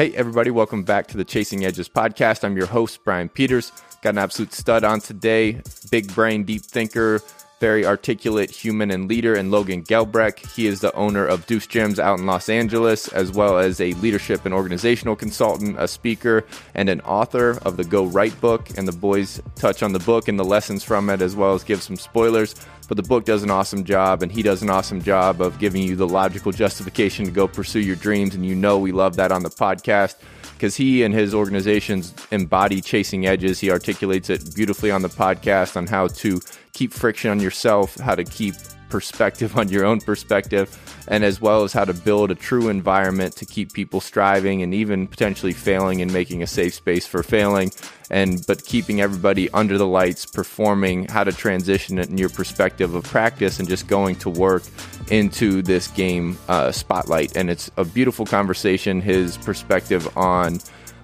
Hey, everybody, welcome back to the Chasing Edges podcast. I'm your host, Brian Peters. Got an absolute stud on today. Big brain, deep thinker, very articulate human and leader, and Logan Gelbrich. He is the owner of Deuce Gyms out in Los Angeles, as well as a leadership and organizational consultant, a speaker, and an author of the Go Right book. And the boys touch on the book and the lessons from it, as well as give some spoilers. But the book does an awesome job, and he does an awesome job of giving you the logical justification to go pursue your dreams. And you know, we love that on the podcast because he and his organizations embody chasing edges. He articulates it beautifully on the podcast on how to keep friction on yourself, how to keep perspective on your own perspective, and as well as how to build a true environment to keep people striving and even potentially failing and making a safe space for failing. And but keeping everybody under the lights, performing, how to transition it in your perspective of practice and just going to work into this game uh, spotlight. And it's a beautiful conversation. His perspective on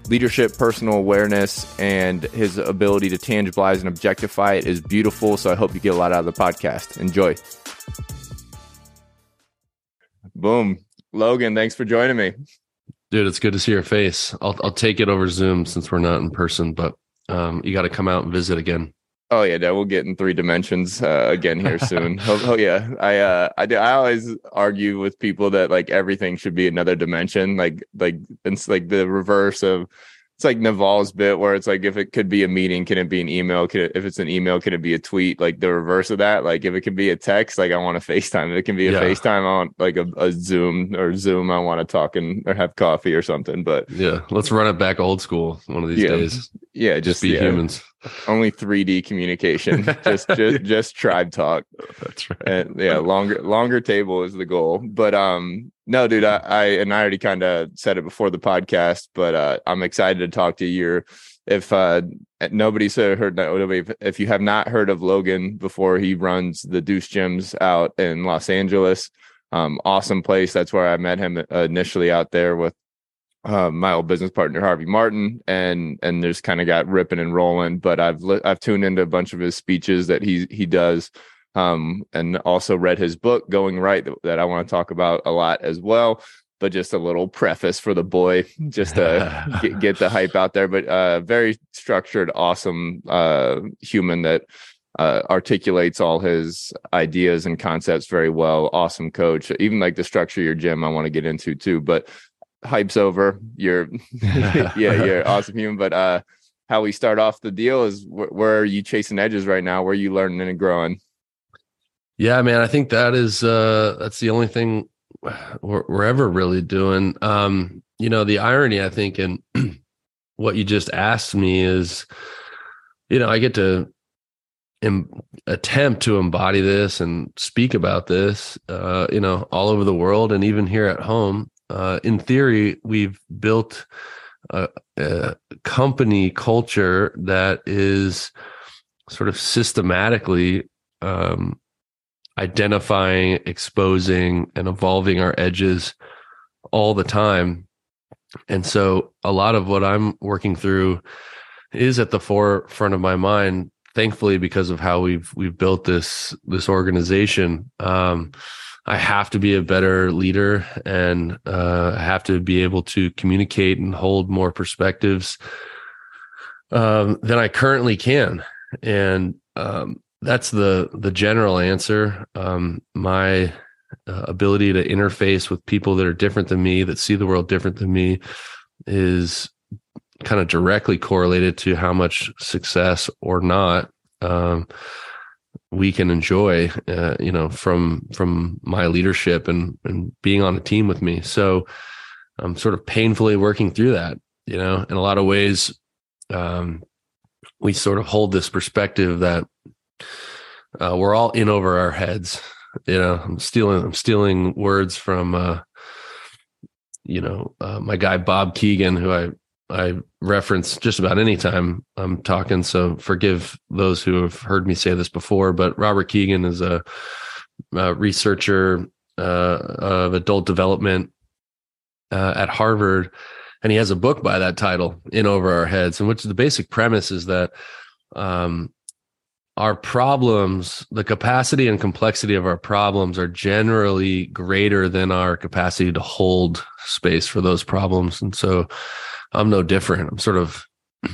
leadership, personal awareness, and his ability to tangibilize and objectify it is beautiful. So I hope you get a lot out of the podcast. Enjoy. Boom. Logan, thanks for joining me. Dude, it's good to see your face. I'll I'll take it over Zoom since we're not in person, but um, you got to come out and visit again. Oh yeah, we'll get in three dimensions uh, again here soon. oh, oh, yeah, I uh, I do, I always argue with people that like everything should be another dimension, like like it's like the reverse of it's like Naval's bit where it's like if it could be a meeting, can it be an email? Can it, if it's an email, can it be a tweet? Like the reverse of that. Like if it can be a text, like I want to FaceTime. If it can be a yeah. FaceTime, I want like a, a Zoom or Zoom. I want to talk and or have coffee or something. But yeah, let's run it back old school one of these yeah. days. Yeah, just, just be yeah. humans. Only 3D communication. just just just tribe talk. That's right. And yeah, longer longer table is the goal. But um no, dude, I, I and I already kind of said it before the podcast, but uh I'm excited to talk to you. If uh nobody's heard if you have not heard of Logan before, he runs the Deuce Gyms out in Los Angeles. Um, awesome place. That's where I met him initially out there with uh, my old business partner Harvey Martin, and and there's kind of got ripping and rolling. But I've li- I've tuned into a bunch of his speeches that he he does, um, and also read his book Going Right that, that I want to talk about a lot as well. But just a little preface for the boy, just to get, get, the hype out there. But uh, very structured, awesome uh, human that uh, articulates all his ideas and concepts very well. Awesome coach. Even like the structure of your gym, I want to get into too. But hype's over. You're yeah, you're awesome human. But uh how we start off the deal is wh- where are you chasing edges right now? Where are you learning and growing? Yeah, man, I think that is uh that's the only thing we're, we're ever really doing. Um, you know, the irony I think in what you just asked me is, you know, I get to attempt to embody this and speak about this, uh, you know, all over the world and even here at home uh, in theory, we've built a, a, company culture that is sort of systematically um, identifying, exposing, and evolving our edges all the time. And so, a lot of what I'm working through is at the forefront of my mind. Thankfully, because of how we've we've built this this organization. Um, I have to be a better leader and uh, I have to be able to communicate and hold more perspectives um, than I currently can. And um, that's the the general answer. Um, my uh, ability to interface with people that are different than me, that see the world different than me, is kind of directly correlated to how much success or not um, we can enjoy uh, you know from from my leadership and and being on a team with me so i'm sort of painfully working through that you know in a lot of ways um, we sort of hold this perspective that uh, we're all in over our heads you know i'm stealing i'm stealing words from uh, you know uh, my guy bob Kegan who i I reference just about any time I'm talking. So forgive those who have heard me say this before, but Robert Kegan is a, a researcher uh, of adult development uh, at Harvard, and he has a book by that title, "In Over Our Heads," in which the basic premise is that um, our problems, the capacity and complexity of our problems are generally greater than our capacity to hold space for those problems. And so I'm no different. I'm sort of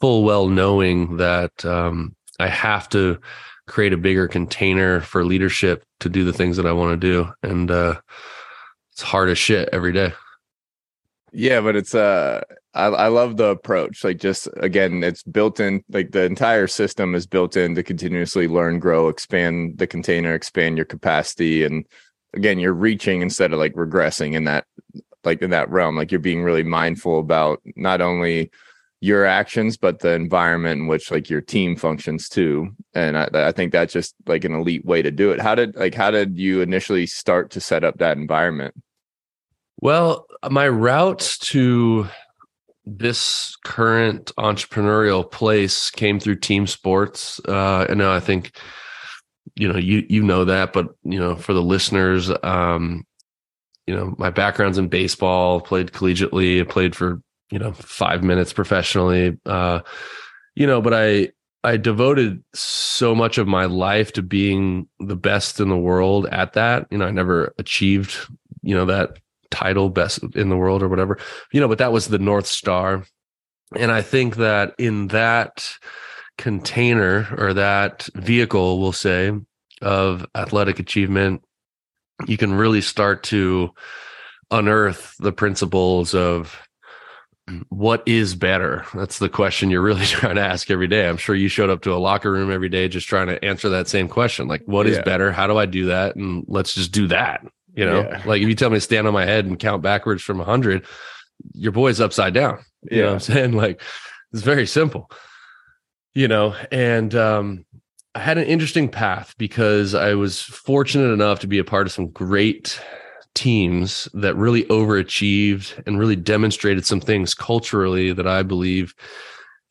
full well knowing that um, I have to create a bigger container for leadership to do the things that I want to do. And uh, it's hard as shit every day. Yeah, but it's uh I, I love the approach. Like just again, it's built in like the entire system is built in to continuously learn, grow, expand the container, expand your capacity. And again, you're reaching instead of like regressing in that like in that realm. Like you're being really mindful about not only your actions, but the environment in which like your team functions too. And I, I think that's just like an elite way to do it. How did like how did you initially start to set up that environment? Well, my route to this current entrepreneurial place came through team sports. Uh, and now I think, you know, you, you know that, but you know, for the listeners, um, you know, my background's in baseball, played collegiately, played for, you know, five minutes professionally. Uh, you know, but I, I devoted so much of my life to being the best in the world at that. You know, I never achieved, you know, that title best in the world or whatever you know but that was the north star. And i think that in that container or that vehicle we'll say of athletic achievement you can really start to unearth the principles of what is better. That's the question you're really trying to ask every day. I'm sure you showed up to a locker room every day just trying to answer that same question like what is Yeah. better? How do i do that? And let's just do that you know, Yeah. like if you tell me to stand on my head and count backwards from 100, your boy's upside down. You know what I'm saying? Like it's very simple, you know, and um, I had an interesting path because I was fortunate enough to be a part of some great teams that really overachieved and really demonstrated some things culturally that I believe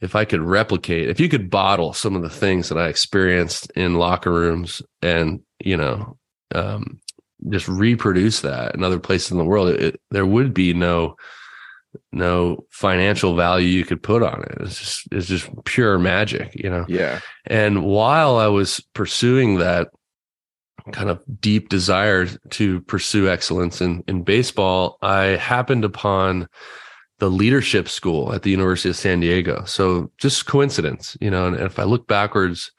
if I could replicate, if you could bottle some of the things that I experienced in locker rooms and, you know, um, just reproduce that in other places in the world, it, there would be no no financial value you could put on it. It's just it's just pure magic, you know. Yeah. And while I was pursuing that kind of deep desire to pursue excellence in in baseball, I happened upon the leadership school at the University of San Diego. So just coincidence, you know, and if I look backwards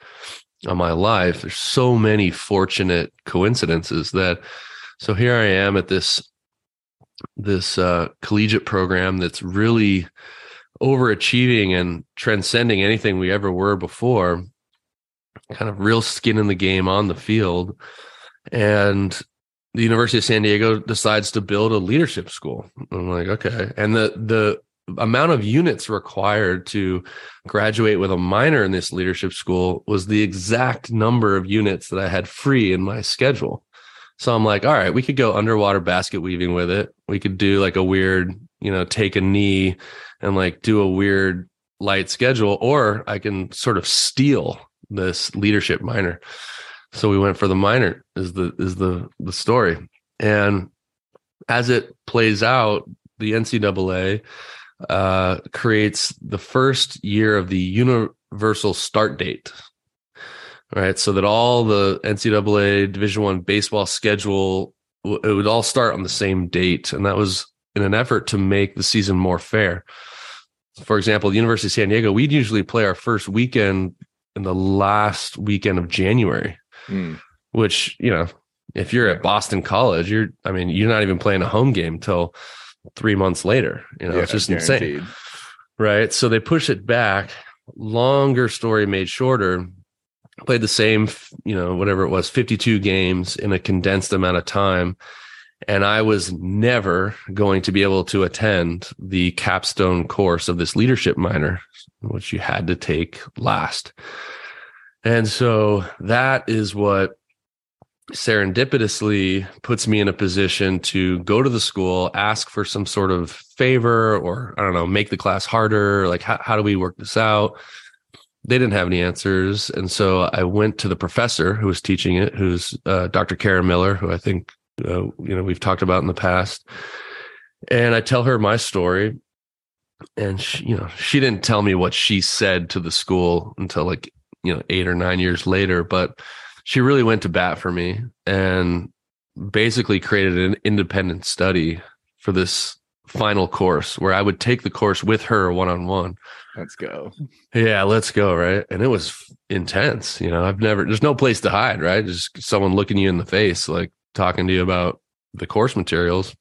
on my life, there's so many fortunate coincidences that so here I am at this this uh, collegiate program that's really overachieving and transcending anything we ever were before kind of real skin in the game on the field and the University of San Diego decides to build a leadership school. I'm like, okay. And the the amount of units required to graduate with a minor in this leadership school was the exact number of units that I had free in my schedule. So I'm like, all right, we could go underwater basket weaving with it. We could do like a weird, you know, take a knee and like do a weird light schedule, or I can sort of steal this leadership minor. So we went for the minor is the is the the story. And as it plays out, the NCAA uh, creates the first year of the universal start date. Right, so that all the NCAA Division One baseball schedule it would all start on the same date, and that was in an effort to make the season more fair. For example, the University of San Diego, we'd usually play our first weekend in the last weekend of January Mm. which you know if you're at boston college you're i mean you're not even playing a home game till three months later you know Yeah, it's just insane. right? So they push it back longer story made shorter played the same you know whatever it was 52 games in a condensed amount of time. And i was never going to be able to attend the capstone course of this leadership minor which you had to take last. And so that is what serendipitously puts me in a position to go to the school, ask for some sort of favor or I don't know, make the class harder. Like, how, how do we work this out? They didn't have any answers. And so I went to the professor who was teaching it, who's uh, Dr. Karen Miller, who I think, uh, you know, we've talked about in the past. And I tell her my story. And she, you know, she didn't tell me what she said to the school until like you know, eight or nine years later, but she really went to bat for me and basically created an independent study for this final course where I would take the course with her one on one. Let's go. Yeah, let's go. Right. And it was intense. You know, I've never, there's no place to hide, right? Just someone looking you in the face, like talking to you about the course materials.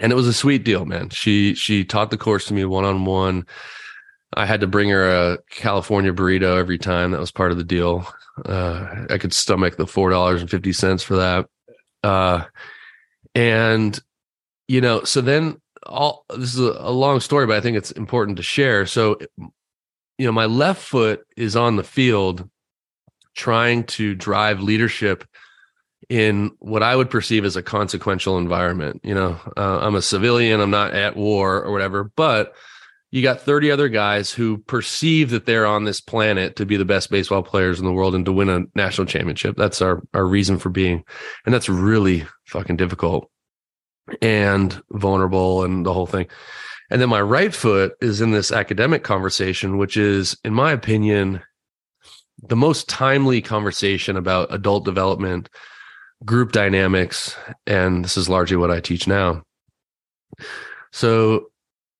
And it was a sweet deal, man. She, she taught the course to me one on one. I had to bring her a California burrito every time. That was part of the deal. Uh, I could stomach the $4.50 for that. Uh, and, you know, so then all this is a, a long story, but I think it's important to share. So, you know, my left foot is on the field trying to drive leadership in what I would perceive as a consequential environment. You know, uh, I'm a civilian, I'm not at war or whatever, but you got 30 other guys who perceive that they're on this planet to be the best baseball players in the world and to win a national championship. That's our, our reason for being. And that's really fucking difficult and vulnerable and the whole thing. And then my right foot is in this academic conversation, which is, in my opinion, the most timely conversation about adult development, group dynamics. And this is largely what I teach now. So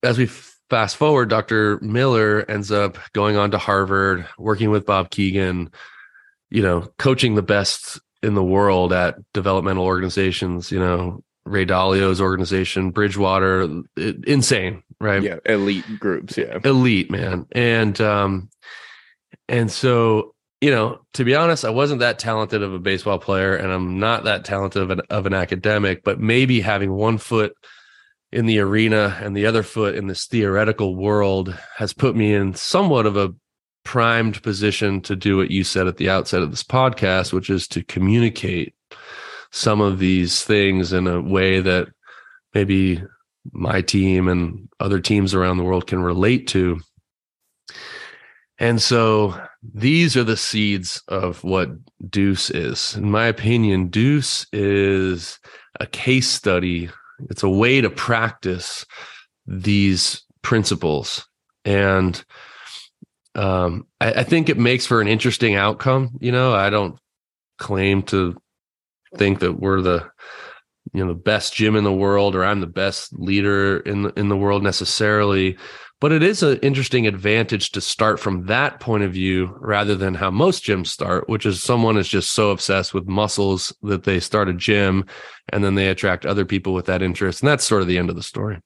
as we fast forward, Dr. Miller ends up going on to Harvard, working with Bob Kegan, you know, coaching the best in the world at developmental organizations, you know, Ray Dalio's organization, Bridgewater, it, insane, right? Yeah, elite groups, yeah. Elite, man. And um and so, you know, to be honest, I wasn't that talented of a baseball player and I'm not that talented of an, of an academic, but maybe having one foot in the arena and the other foot in this theoretical world has put me in somewhat of a primed position to do what you said at the outset of this podcast, which is to communicate some of these things in a way that maybe my team and other teams around the world can relate to. And so these are the seeds of what Deuce is. In my opinion, Deuce is a case study, it's a way to practice these principles. And um, I, I think it makes for an interesting outcome. You know, I don't claim to think that we're the you know the best gym in the world or I'm the best leader in the, in the world necessarily but it is an interesting advantage to start from that point of view rather than how most gyms start which is someone is just so obsessed with muscles that they start a gym and then they attract other people with that interest. And that's sort of the end of the story.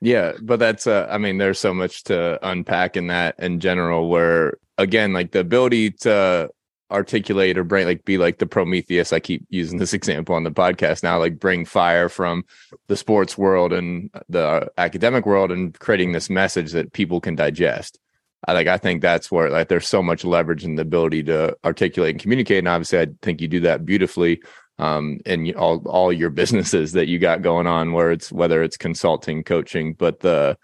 Yeah but that's uh, i mean there's so much to unpack in that in general where again like the ability to articulate or bring like be like the Prometheus. I keep using this example on the podcast now, like bring fire from the sports world and the academic world and creating this message that people can digest. I like I think that's where like there's so much leverage in the ability to articulate and communicate. And obviously I think you do that beautifully um in all all your businesses that you got going on where it's whether it's consulting, coaching, but the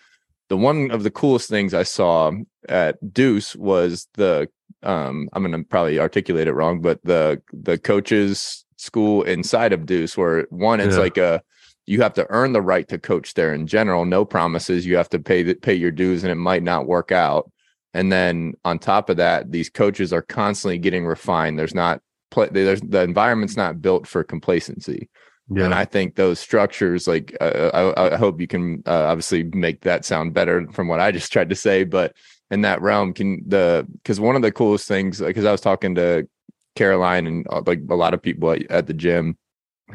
the one of the coolest things I saw at Deuce was the um i'm gonna probably articulate it wrong but the the coaches school inside of deuce where one it's yeah. like a you have to earn the right to coach there in general no promises you have to pay the, pay your dues and it might not work out and then on top of that these coaches are constantly getting refined there's not play there's the environment's not built for complacency yeah. And I think those structures, like, uh, I, I, hope you can uh, obviously make that sound better from what I just tried to say. But in that realm can the because one of the coolest things because i was talking to caroline and uh, like a lot of people at, at the gym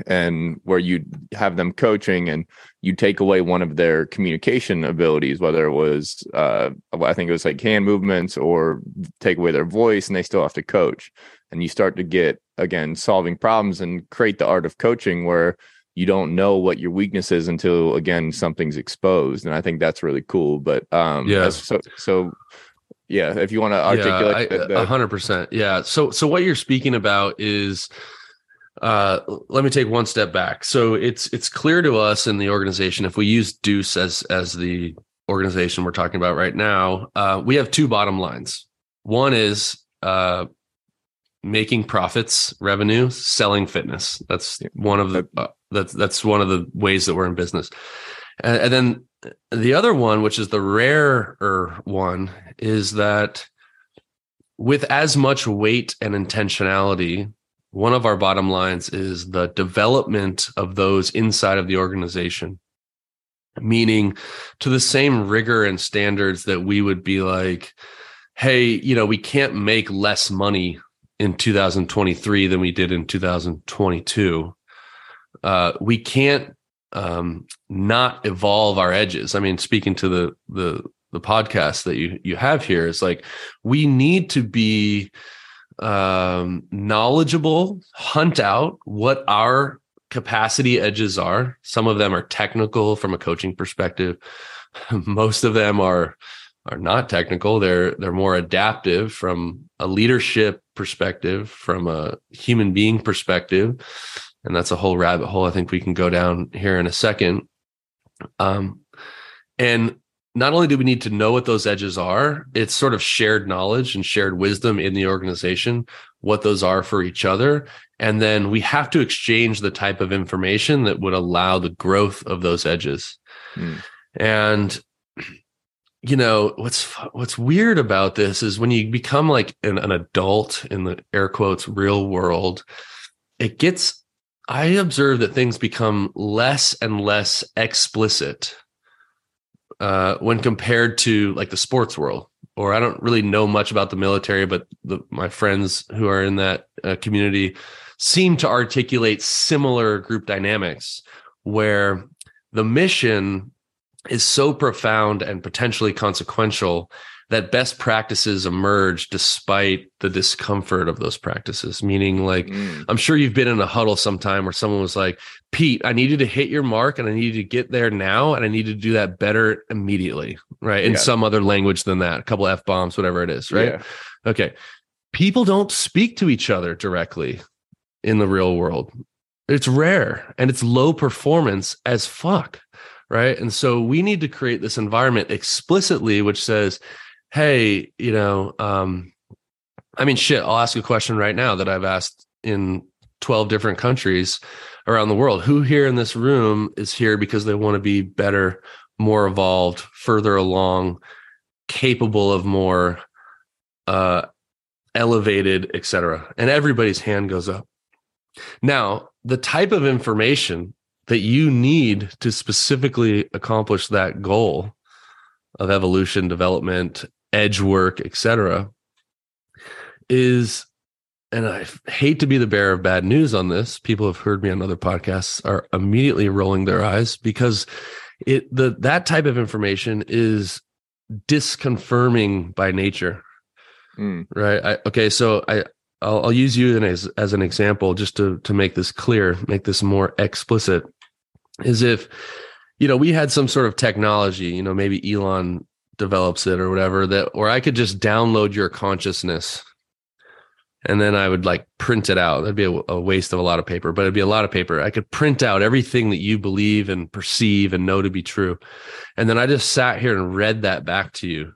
and where you have them coaching and you take away one of their communication abilities whether it was uh i think it was like hand movements or take away their voice and they still have to coach. And you start to get again solving problems and create the art of coaching where you don't know what your weakness is until again something's exposed and i think that's really cool but um yeah. so so yeah if you want to articulate a hundred percent yeah. So so what you're speaking about is uh let me take one step back. So it's it's clear to us in the organization if we use deuce as as the organization we're talking about right now uh we have two bottom lines. One is uh making profits revenue selling fitness. That's one of the uh, that's that's one of the ways that we're in business. And, and then the other one, which is the rarer one, is that with as much weight and intentionality, one of our bottom lines is the development of those inside of the organization, meaning to the same rigor and standards that we would be like, hey, you know, we can't make less money in 2023 than we did in 2022. Uh, we can't um, not evolve our edges. I mean, speaking to the the the podcast that you you have here is like we need to be um, knowledgeable, hunt out what our capacity edges are. Some of them are technical from a coaching perspective. Most of them are are not technical. They're they're more adaptive from a leadership perspective, from a human being perspective, and that's a whole rabbit hole. I think we can go down here in a second. Um, and not only do we need to know what those edges are, it's sort of shared knowledge and shared wisdom in the organization, what those are for each other. And then we have to exchange the type of information that would allow the growth of those edges. Mm. And you know what's what's weird about this is when you become like an, an adult in the air quotes real world it gets i observe that things become less and less explicit uh, when compared to like the sports world or i don't really know much about the military but the, my friends who are in that uh, community seem to articulate similar group dynamics where the mission is so profound and potentially consequential that best practices emerge despite the discomfort of those practices. Meaning, like, mm. I'm sure you've been in a huddle sometime where someone was like, Pete, I need you to hit your mark and I need you to get there now. And I need to do that better immediately. Right. In yeah. some other language than that, a couple F bombs, whatever it is. Right. Yeah. Okay. People don't speak to each other directly in the real world. It's rare and it's low performance as fuck right and so we need to create this environment explicitly which says hey you know um i mean shit i'll ask a question right now that i've asked in 12 different countries around the world. Who here in this room is here because they want to be better more evolved further along capable of more uh elevated etc and everybody's hand goes up. Now the type of information that you need to specifically accomplish that goal of evolution, development, edge work, etc., is and I hate to be the bearer of bad news on this. People have heard me on other podcasts are immediately rolling their eyes because it the that type of information is disconfirming by nature. Mm. Right. I, okay. So I I'll, I'll use you as as an example just to to make this clear, make this more explicit is if you know we had some sort of technology you know maybe elon develops it or whatever that or i could just download your consciousness and then i would like print it out. That'd be a, a, waste of a lot of paper but it'd be a lot of paper. I could print out everything that you believe and perceive and know to be true. And then i just sat here and read that back to you.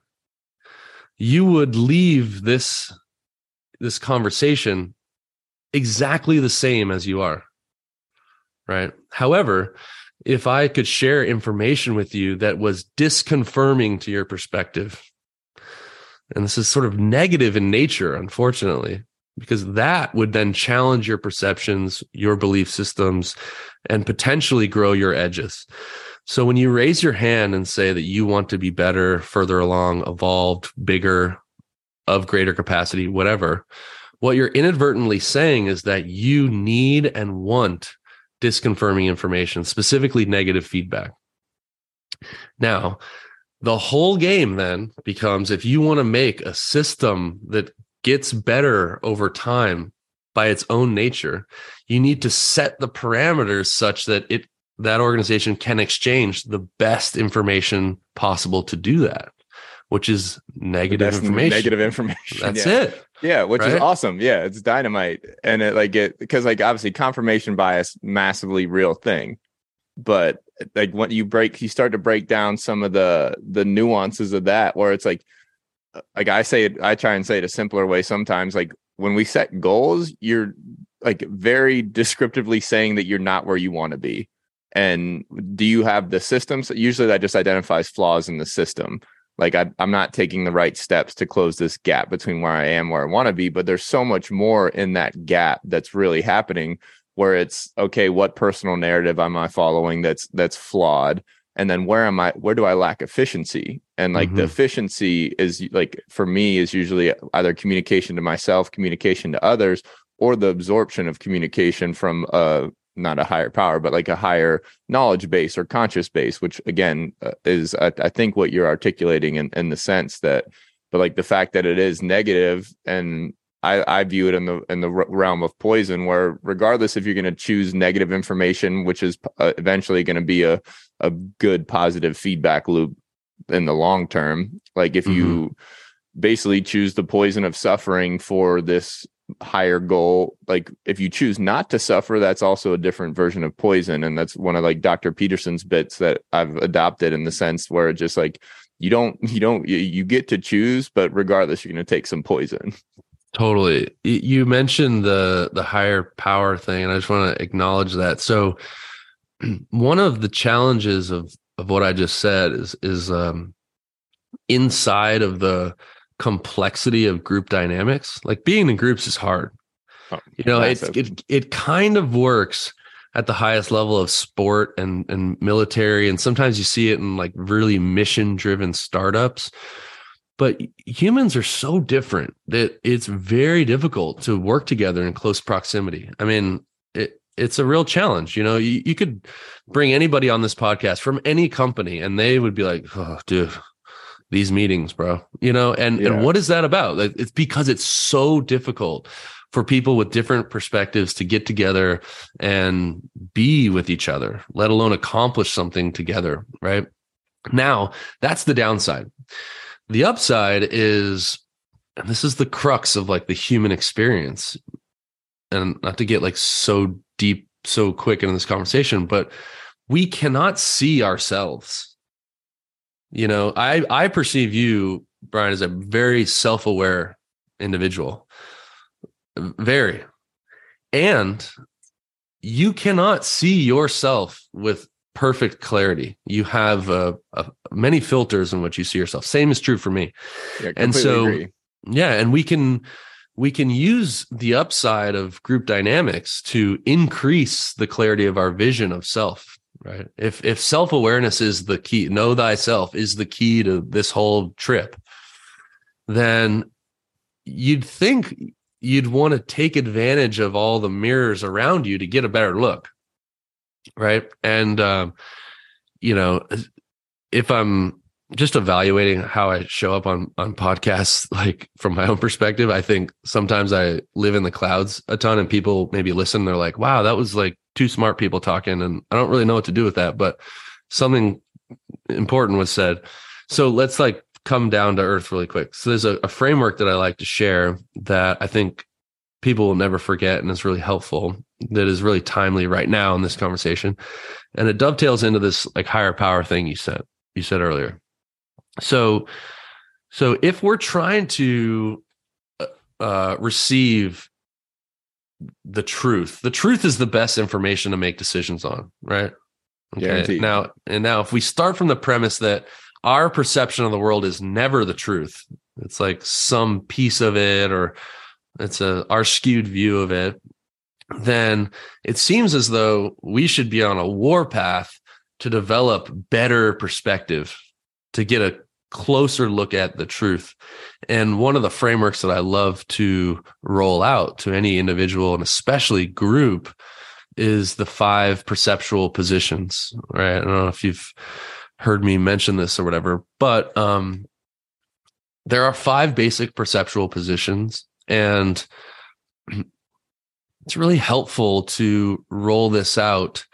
You would leave this this conversation exactly the same as you are right? However, if I could share information with you that was disconfirming to your perspective, and this is sort of negative in nature, unfortunately, because that would then challenge your perceptions, your belief systems, and potentially grow your edges. So when you raise your hand and say that you want to be better, further along, evolved, bigger, of greater capacity, whatever, what you're inadvertently saying is that you need and want disconfirming information, specifically negative feedback. Now, the whole game then becomes if you want to make a system that gets better over time by its own nature, you need to set the parameters such that it that organization can exchange the best information possible to do that, which is negative information. Negative information. That's yeah. it. Yeah, which right? is awesome. Yeah, it's dynamite. And it like it because like obviously confirmation bias massively real thing. But like when you break you start to break down some of the the nuances of that where it's like uh, like I say it I try and say it a simpler way sometimes like when we set goals you're like very descriptively saying that you're not where you want to be. And do you have the systems? Usually that just identifies flaws in the system like I, i'm not taking the right steps to close this gap between where i am where i want to be but there's so much more in that gap that's really happening where it's okay what personal narrative am i following that's that's flawed and then where am i where do i lack efficiency and like mm-hmm. the efficiency is like for me is usually either communication to myself communication to others or the absorption of communication from a not a higher power, but like a higher knowledge base or conscious base, which again uh, is I, I, think what you're articulating in, in the sense that, but like the fact that it is negative and I, I view it in the in the realm of poison, where regardless if you're going to choose negative information, which is uh, eventually going to be a a good positive feedback loop in the long term, like if mm-hmm. you basically choose the poison of suffering for this higher goal like if you choose not to suffer that's also a different version of poison. And that's one of like dr peterson's bits that i've adopted in the sense where it just like you don't you don't you, you get to choose but regardless you're going to take some poison. Totally. You mentioned the the higher power thing and i just want to acknowledge that. So one of the challenges of of what i just said is is um inside of the complexity of group dynamics. Like being in groups is hard. Oh, you know, it, it it kind of works at the highest level of sport and and military, and sometimes you see it in like really mission driven startups. But humans are so different that it's very difficult to work together in close proximity. I mean, it, it's a real challenge. You know, you, you could bring anybody on this podcast from any company, and they would be like, "Oh, dude, these meetings, bro. You know, and yeah. and what is that about? It's because it's so difficult for people with different perspectives to get together and be with each other, let alone accomplish something together, right? Now, that's the downside. The upside is and this is the crux of like the human experience. And not to get like so deep so quick into this conversation, but we cannot see ourselves you know, I I perceive you, Brian, as a very self-aware individual. Very. And you cannot see yourself with perfect clarity. You have uh, uh, many filters in which you see yourself. Same is true for me. Yeah, and so, agree. yeah, and we can we can use the upside of group dynamics to increase the clarity of our vision of self right? If if self-awareness is the key know thyself is the key to this whole trip then you'd think you'd want to take advantage of all the mirrors around you to get a better look right? And um you know if i'm just evaluating how I show up on on podcasts, like from my own perspective, I think sometimes I live in the clouds a ton, and people maybe listen. They're like, "Wow, that was like two smart people talking and I don't really know what to do with that, but something important was said. So let's like come down to earth really quick. So there's a, a framework that I like to share that I think people will never forget and is really helpful that is really timely right now in this conversation. And it dovetails into this like higher power thing you said, you said earlier. So, so if we're trying to uh, uh receive the truth. The truth is the best information to make decisions on, right? Okay. Guaranteed. Now, and now if we start from the premise that our perception of the world is never the truth, it's like some piece of it or it's a our skewed view of it, then it seems as though we should be on a war path to develop better perspective, to get a closer look at the truth. And one of the frameworks that I love to roll out to any individual and especially group is the five perceptual positions, right? I don't know if you've heard me mention this or whatever, but um, there are five basic perceptual positions and it's really helpful to roll this out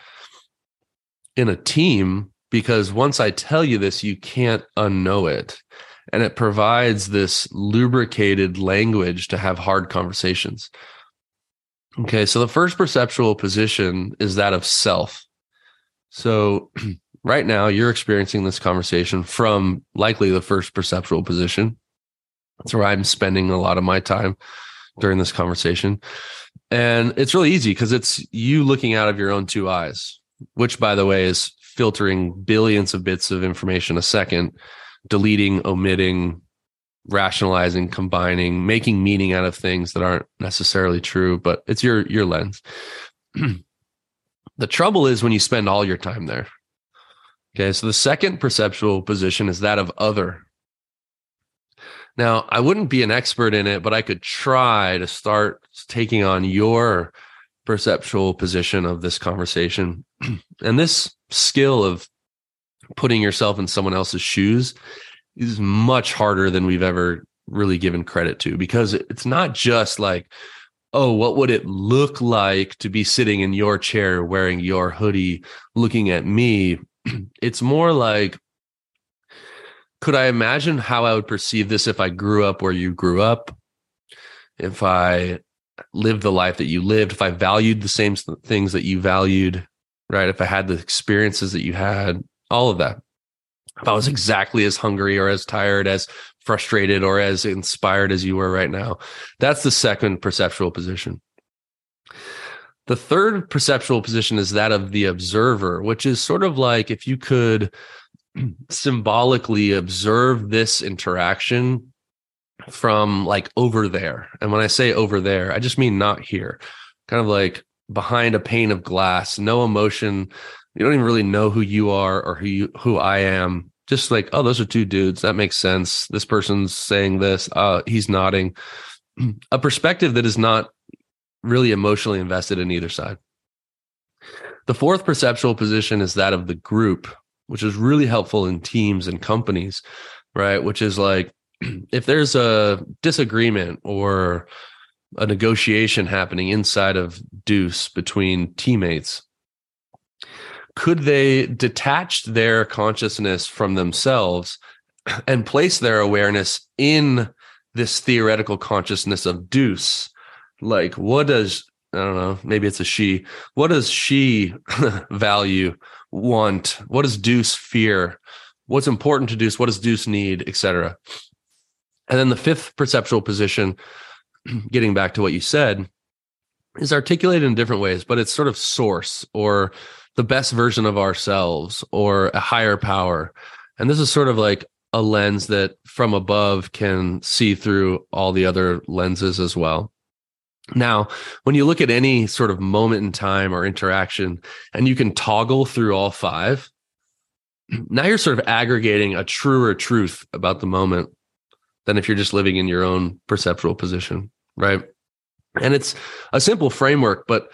in a team because once I tell you this, you can't unknow it. And it provides this lubricated language to have hard conversations. Okay, so the first perceptual position is that of self. So right now, you're experiencing this conversation from likely the first perceptual position. That's where I'm spending a lot of my time during this conversation. And it's really easy because it's you looking out of your own two eyes, which, by the way, is filtering billions of bits of information a second deleting, omitting, rationalizing, combining, making meaning out of things that aren't necessarily true, but it's your your lens. the trouble is when you spend all your time there. Okay, so the second perceptual position is that of other. Now, I wouldn't be an expert in it, but I could try to start taking on your perceptual position of this conversation. and this skill of putting yourself in someone else's shoes is much harder than we've ever really given credit to because it's not just like, oh, what would it look like to be sitting in your chair wearing your hoodie looking at me? it's more like, could I imagine how I would perceive this if I grew up where you grew up? If I lived the life that you lived, if I valued the same things that you valued, right? If I had the experiences that you had, all of that. If I was mm-hmm. exactly as hungry or as tired, as frustrated or as inspired as you were right now. That's the second perceptual position. The third perceptual position is that of the observer, which is sort of like if you could symbolically observe this interaction from like over there. And when I say over there, I just mean not here, kind of like behind a pane of glass, no emotion. You don't even really know who you are or who you, who I am. Just like, oh, those are two dudes. That makes sense. This person's saying this. Uh, he's nodding. A perspective that is not really emotionally invested in either side. The fourth perceptual position is that of the group, which is really helpful in teams and companies, right? Which is like if there's a disagreement or a negotiation happening inside of Deuce between teammates, could they detach their consciousness from themselves and place their awareness in this theoretical consciousness of Deuce? Like, what does I don't know, maybe it's a she. What does she value, want? What does Deuce fear? What's important to Deuce? What does Deuce need, etc. And then the fifth perceptual position, getting back to what you said, is articulated in different ways, but it's sort of source or the best version of ourselves or a higher power. And this is sort of like a lens that from above can see through all the other lenses as well. Now, when you look at any sort of moment in time or interaction and you can toggle through all five, now you're sort of aggregating a truer truth about the moment than if you're just living in your own perceptual position, right? And it's a simple framework, but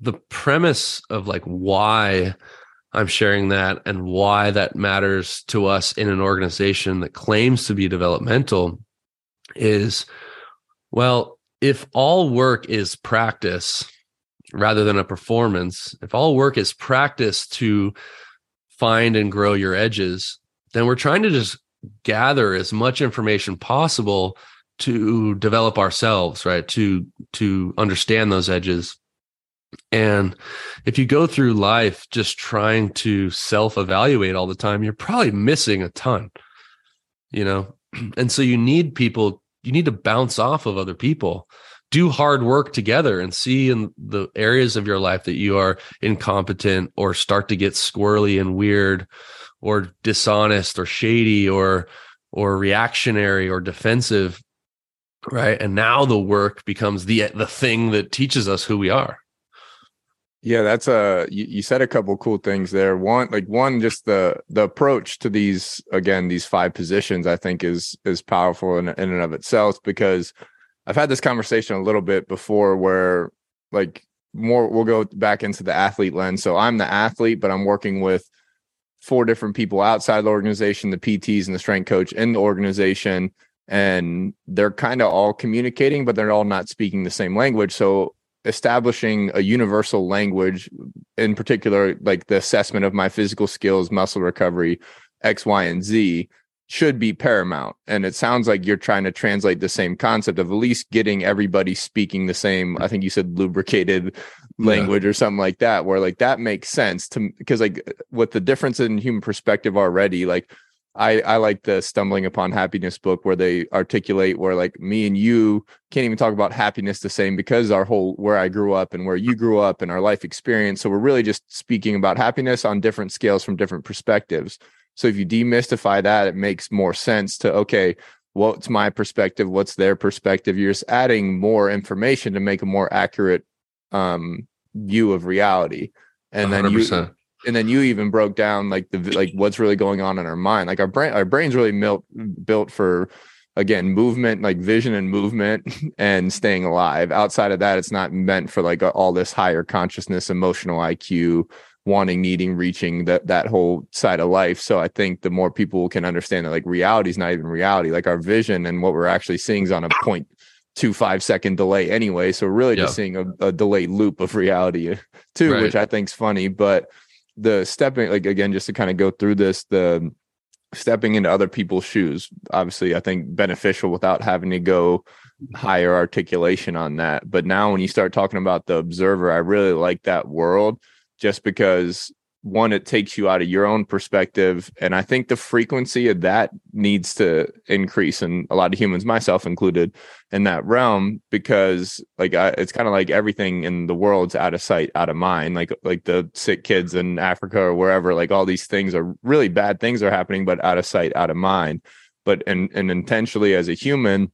the premise of like why I'm sharing that and why that matters to us in an organization that claims to be developmental is well, if all work is practice rather than a performance, if all work is practice to find and grow your edges, then we're trying to just gather as much information possible to develop ourselves right? To to understand those edges. And if you go through life just trying to self evaluate all the time you're probably missing a ton you know? And so you need people you need to bounce off of other people. Do hard work together and see in the areas of your life that you are incompetent or start to get squirrely and weird or dishonest or shady or or reactionary or defensive right? And now the work becomes the the thing that teaches us who we are. Yeah that's a you, you said a couple cool things there. One like one just the the approach to these again these five positions i think is is powerful in, in and of itself because i've had this conversation a little bit before where like more we'll go back into the athlete lens. So i'm the athlete but i'm working with four different people outside the organization, the PTs and the strength coach in the organization, and they're kind of all communicating, but they're all not speaking the same language. So establishing a universal language, in particular, like the assessment of my physical skills, muscle recovery, X, Y, and Z, should be paramount. And it sounds like you're trying to translate the same concept of at least getting everybody speaking the same, I think you said lubricated language yeah. or something like that, where like that makes sense to because like with the difference in human perspective already, like I, I like the stumbling upon happiness book where they articulate where like me and you can't even talk about happiness the same because our whole where I grew up and where you grew up and our life experience. So we're really just speaking about happiness on different scales from different perspectives. So if you demystify that, it makes more sense to okay, what's my perspective? What's their perspective? You're just adding more information to make a more accurate um, view of reality. And 100%. then you and then you even broke down like the like what's really going on in our mind. Like our brain, our brain's really built built for again movement like vision and movement and staying alive outside of that it's not meant for like all this higher consciousness emotional iq wanting needing reaching that that whole side of life. So i think the more people can understand that like reality is not even reality. Like our vision and what we're actually seeing is on a point two five second delay anyway. So we're really just seeing a, a, delayed loop of reality too right. which i think's funny. But the stepping like again just to kind of go through this the stepping into other people's shoes obviously i think beneficial without having to go higher articulation on that. But now when you start talking about the observer i really like that world just because one it takes you out of your own perspective and i think the frequency of that needs to increase and a lot of humans myself included in that realm because like I, it's kind of like everything in the world's out of sight out of mind like like the sick kids in africa or wherever like all these things are really bad things are happening but out of sight out of mind. But and and intentionally as a human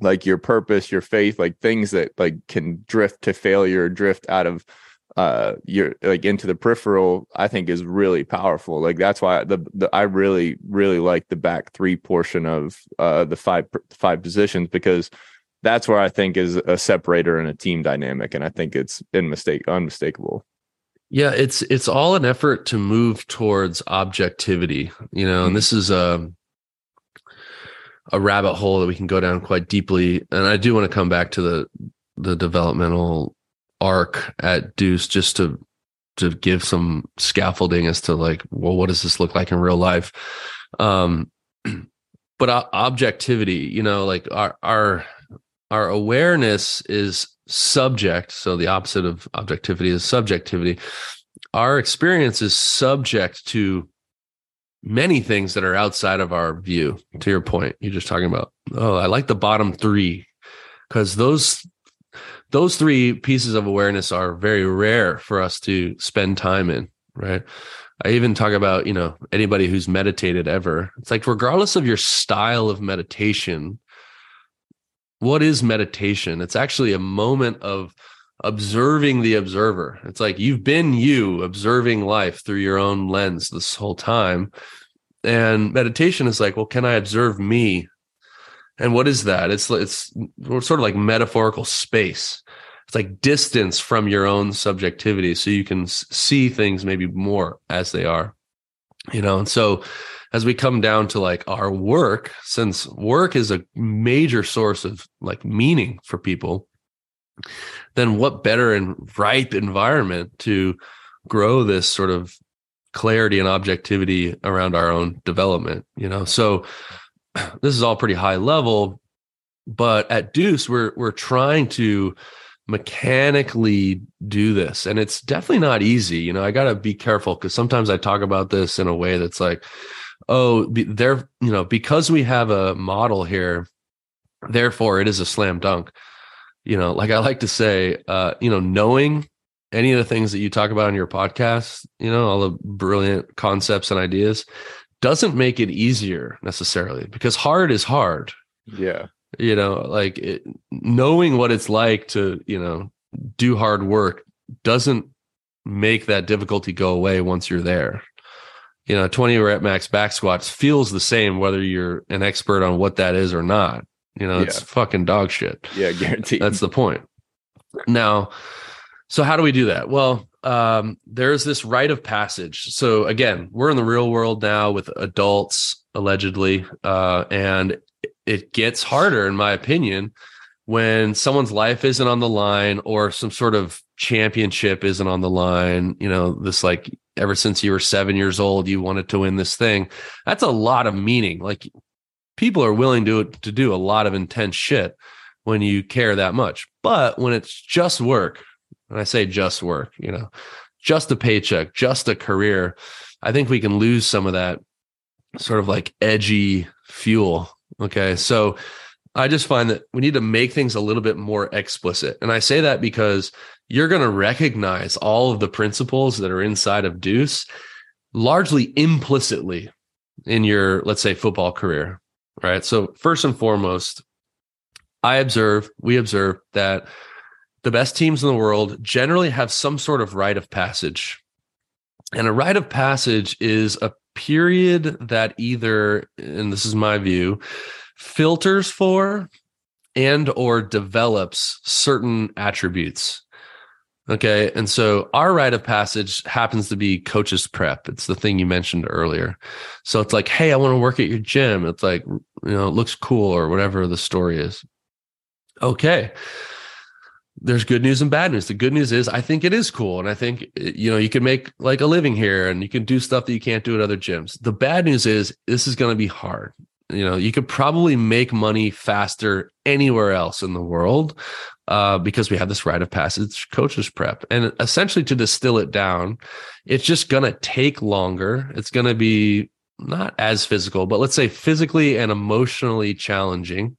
like your purpose your faith like things that like can drift to failure drift out of uh you're like into the peripheral i think is really powerful like that's why the, the i really really like the back three portion of uh the five five positions because that's where i think is a separator and a team dynamic and i think it's in mistake unmistakable yeah it's it's all an effort to move towards objectivity you know mm-hmm. and this is a a rabbit hole that we can go down quite deeply and i do want to come back to the the developmental arc at Deuce just to to give some scaffolding as to like, well, what does this look like in real life? Um, but objectivity, you know, like our our our awareness is subject. So the opposite of objectivity is subjectivity. Our experience is subject to many things that are outside of our view. To your point, you're just talking about, oh, I like the bottom three because those those three pieces of awareness are very rare for us to spend time in, right? I even talk about, you know, anybody who's meditated ever. It's like, regardless of your style of meditation, what is meditation? It's actually a moment of observing the observer. It's like you've been you observing life through your own lens this whole time. And meditation is like, well, can I observe me and what is that? It's it's sort of like metaphorical space. It's like distance from your own subjectivity, so you can see things maybe more as they are. You know, and so as we come down to like our work, since work is a major source of like meaning for people, then what better and ripe environment to grow this sort of clarity and objectivity around our own development, you know? So this is all pretty high level, but at Deuce, we're we're trying to mechanically do this and it's definitely not easy you know i got to be careful because sometimes i talk about this in a way that's like oh there you know because we have a model here therefore it is a slam dunk. You know like i like to say uh you know knowing any of the things that you talk about in your podcast you know all the brilliant concepts and ideas doesn't make it easier necessarily because hard is hard. Yeah. You know, like it, knowing what it's like to, you know, do hard work doesn't make that difficulty go away once you're there. You know, 20 rep max back squats feels the same whether you're an expert on what that is or not. You know, yeah. it's fucking dog shit. Yeah, guaranteed. That's the point. Now, so how do we do that? Well, um, there's this rite of passage. So again, we're in the real world now with adults allegedly, uh, and it gets harder, in my opinion, when someone's life isn't on the line or some sort of championship isn't on the line. You know, this like ever since you were seven years old, you wanted to win this thing. That's a lot of meaning. Like people are willing to to do a lot of intense shit when you care that much. But when it's just work, and I say just work, you know, just a paycheck, just a career, I think we can lose some of that sort of like edgy fuel. Okay. So I just find that we need to make things a little bit more explicit. And I say that because you're going to recognize all of the principles that are inside of Deuce largely implicitly in your, let's say, football career, right? So, first and foremost, I observe, we observe that the best teams in the world generally have some sort of rite of passage. And a rite of passage is a period that either, and this is my view, filters for and or develops certain attributes. Okay. And so our rite of passage happens to be coach's prep. It's the thing you mentioned earlier. So it's like, hey, I want to work at your gym. It's like, you know, it looks cool or whatever the story is. Okay there's good news and bad news. The good news is I think it is cool. And I think, you know, you can make like a living here and you can do stuff that you can't do at other gyms. The bad news is this is going to be hard. You know, you could probably make money faster anywhere else in the world uh, because we have this rite of passage coaches prep. And essentially, to distill it down, it's just going to take longer. It's going to be not as physical, but let's say physically and emotionally challenging.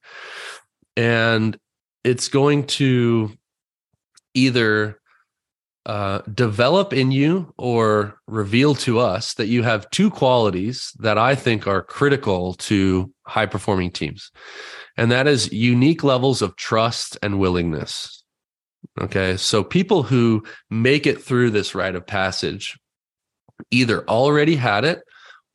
And it's going to either uh, develop in you or reveal to us that you have two qualities that I think are critical to high performing teams. And that is unique levels of trust and willingness. Okay. So people who make it through this rite of passage either already had it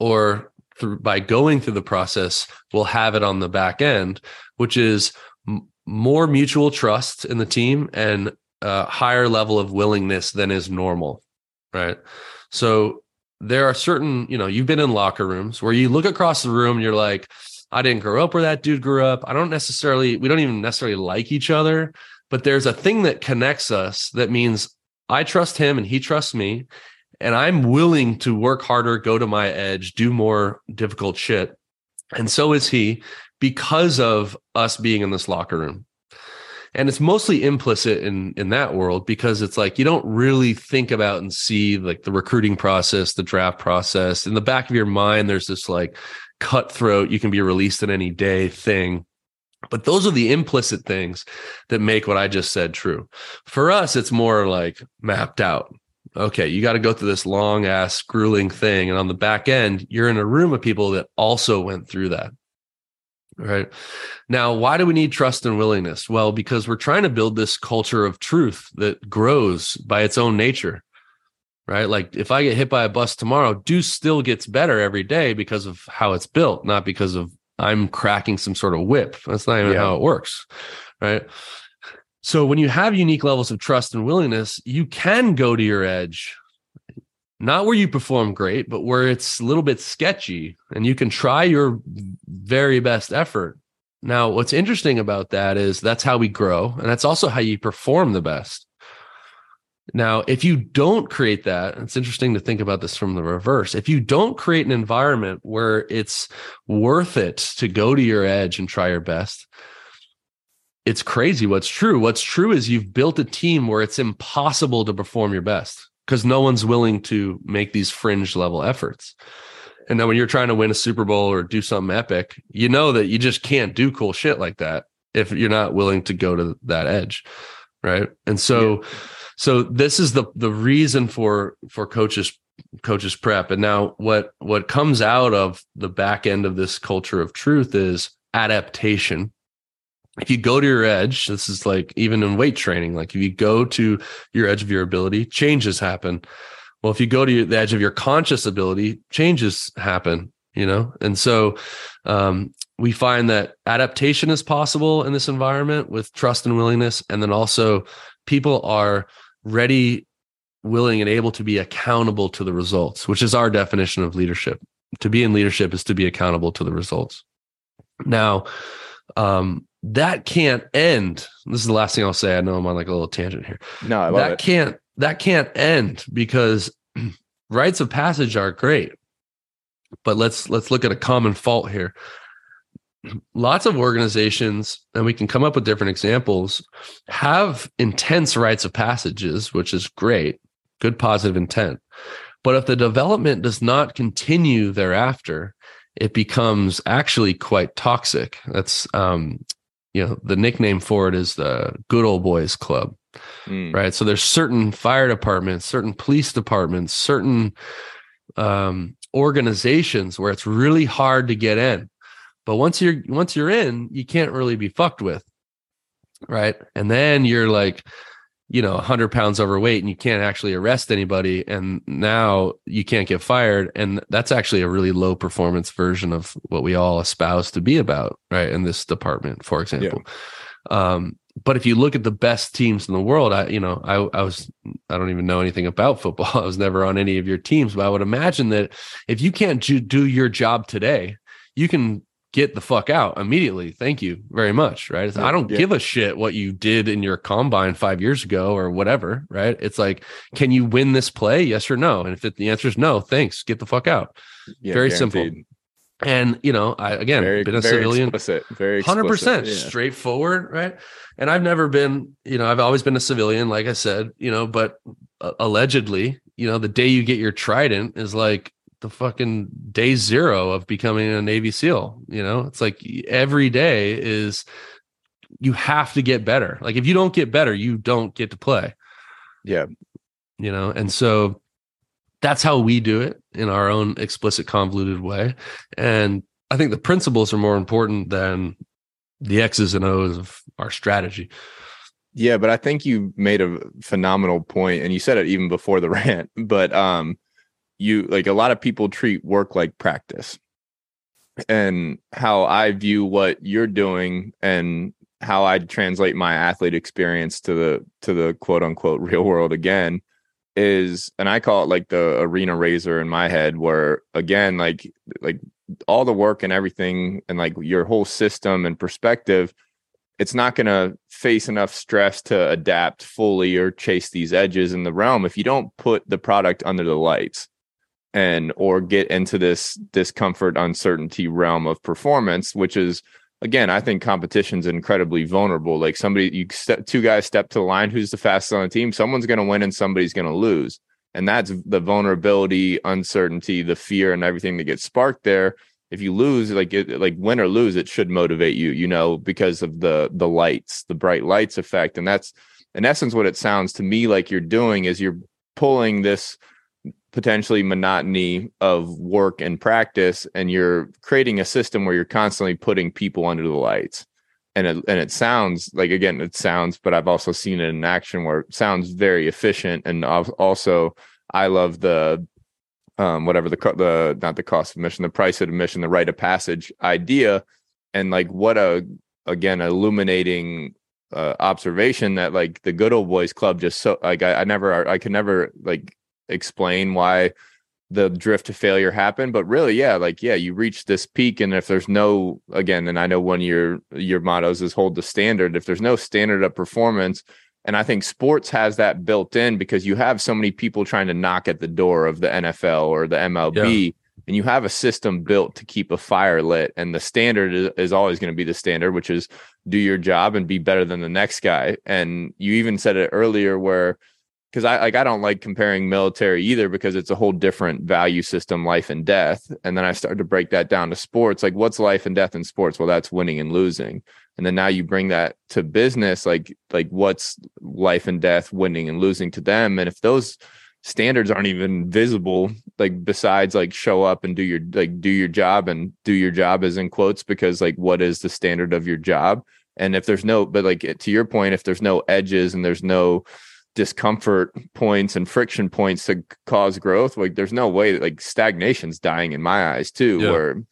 or through, by going through the process will have it on the back end, which is m- more mutual trust in the team and a higher level of willingness than is normal, right? So there are certain, you know, you've been in locker rooms where you look across the room and you're like, I didn't grow up where that dude grew up. I don't necessarily, we don't even necessarily like each other, but there's a thing that connects us that means I trust him and he trusts me. And I'm willing to work harder, go to my edge, do more difficult shit. And so is he because of us being in this locker room and it's mostly implicit in in that world because it's like you don't really think about and see like the recruiting process the draft process. In the back of your mind there's this like cutthroat you can be released at any day thing. But those are the implicit things that make what i just said true. For us it's more like mapped out. Okay you got to go through this long ass grueling thing. And on the back end you're in a room of people that also went through that Right. Now, why do we need trust and willingness? Well, because we're trying to build this culture of truth that grows by its own nature. Right. Like if I get hit by a bus tomorrow, Deuce still gets better every day because of how it's built, not because of I'm cracking some sort of whip. That's not even yeah. how it works. Right. So when you have unique levels of trust and willingness, you can go to your edge not where you perform great, but where it's a little bit sketchy and you can try your very best effort. Now, what's interesting about that is that's how we grow, and that's also how you perform the best. Now, if you don't create that, it's interesting to think about this from the reverse. If you don't create an environment where it's worth it to go to your edge and try your best, it's crazy what's true. What's true is you've built a team where it's impossible to perform your best because no one's willing to make these fringe level efforts. And then when you're trying to win a Super Bowl or do something epic, you know that you just can't do cool shit like that if you're not willing to go to that edge. Right. And so yeah. so this is the the reason for for coaches coaches prep. And now what what comes out of the back end of this culture of truth is adaptation if you go to your edge, this is like even in weight training, like if you go to your edge of your ability, changes happen. Well, if you go to the edge of your conscious ability, changes happen, you know? And so um, we find that adaptation is possible in this environment with trust and willingness. And then also people are ready, willing, and able to be accountable to the results, which is our definition of leadership. To be in leadership is to be accountable to the results. Now, um, that can't end. This is the last thing I'll say. I know I'm on like a little tangent here. No, that it. can't that can't end because rites of passage are great. But let's let's look at a common fault here. Lots of organizations, and we can come up with different examples, have intense rites of passages, which is great, good positive intent. But if the development does not continue thereafter, it becomes actually quite toxic. That's um, you know the nickname for it is the good old boys club mm. right so there's certain fire departments certain police departments certain um, organizations where it's really hard to get in. But once you're once you're in, you can't really be fucked with. Right. And then you're like, you know, 100 pounds overweight and you can't actually arrest anybody. And now you can't get fired. And that's actually a really low performance version of what we all espouse to be about, right? In this department, for example. Yeah. Um, but if you look at the best teams in the world, I, you know, I, I was, I don't even know anything about football. I was never on any of your teams, but I would imagine that if you can't do your job today, you can get the fuck out immediately. Thank you very much. Right. Yeah, I don't yeah. give a shit what you did in your combine five years ago or whatever. Right. It's like, can you win this play? Yes or no? And if it, the answer is no, thanks. Get the fuck out. Yeah, very guaranteed. simple. And you know, I again very, been a very civilian, explicit, very hundred percent straightforward, right? And I've never been, you know, I've always been a civilian, like I said, you know, but uh, allegedly, you know, the day you get your trident is like the fucking day zero of becoming a Navy SEAL. You know, it's like every day is you have to get better. Like if you don't get better, you don't get to play. Yeah. You know, and so that's how we do it in our own explicit, convoluted way. And I think the principles are more important than the X's and O's of our strategy. Yeah, but I think you made a phenomenal point, and you said it even before the rant. But um, you like a lot of people treat work like practice. And how i view what you're doing and how i translate my athlete experience to the to the quote unquote real world again is and i call it like the arena razor in my head where again like like all the work and everything and like your whole system and perspective it's not going to face enough stress to adapt fully or chase these edges in the realm if you don't put the product under the lights and or get into this discomfort uncertainty realm of performance which is again i think competition's incredibly vulnerable. Like somebody you step two guys step to the line who's the fastest on the team? Someone's going to win and somebody's going to lose. And that's the vulnerability uncertainty the fear and everything that gets sparked there. If you lose like it, like win or lose it should motivate you you know because of the the lights the bright lights effect. And that's in essence what it sounds to me like you're doing is you're pulling this potentially monotony of work and practice and you're creating a system where you're constantly putting people under the lights. And it, and it sounds like again it sounds but i've also seen it in action where it sounds very efficient. And also i love the um whatever the the not the cost of admission the price of admission the rite of passage idea. And like what a again illuminating uh, observation that like the good old boys club just so like I, I never I can never like explain why the drift to failure happened but really yeah like yeah you reach this peak and if there's no again and i know one of your your mottos is hold the standard if there's no standard of performance and i think sports has that built in because you have so many people trying to knock at the door of the nfl or the mlb yeah. and you have a system built to keep a fire lit and the standard is, is always going to be the standard which is do your job and be better than the next guy and you even said it earlier where because I like I don't like comparing military either because it's a whole different value system, life and death. And then I started to break that down to sports. Like, what's life and death in sports? Well, that's winning and losing. And then now you bring that to business, like like what's life and death, winning and losing to them. And if those standards aren't even visible, like besides like show up and do your like do your job and do your job as in quotes, because like what is the standard of your job? And if there's no, but like to your point, if there's no edges and there's no discomfort points and friction points to cause growth like there's no way that like stagnation's dying in my eyes too yeah. where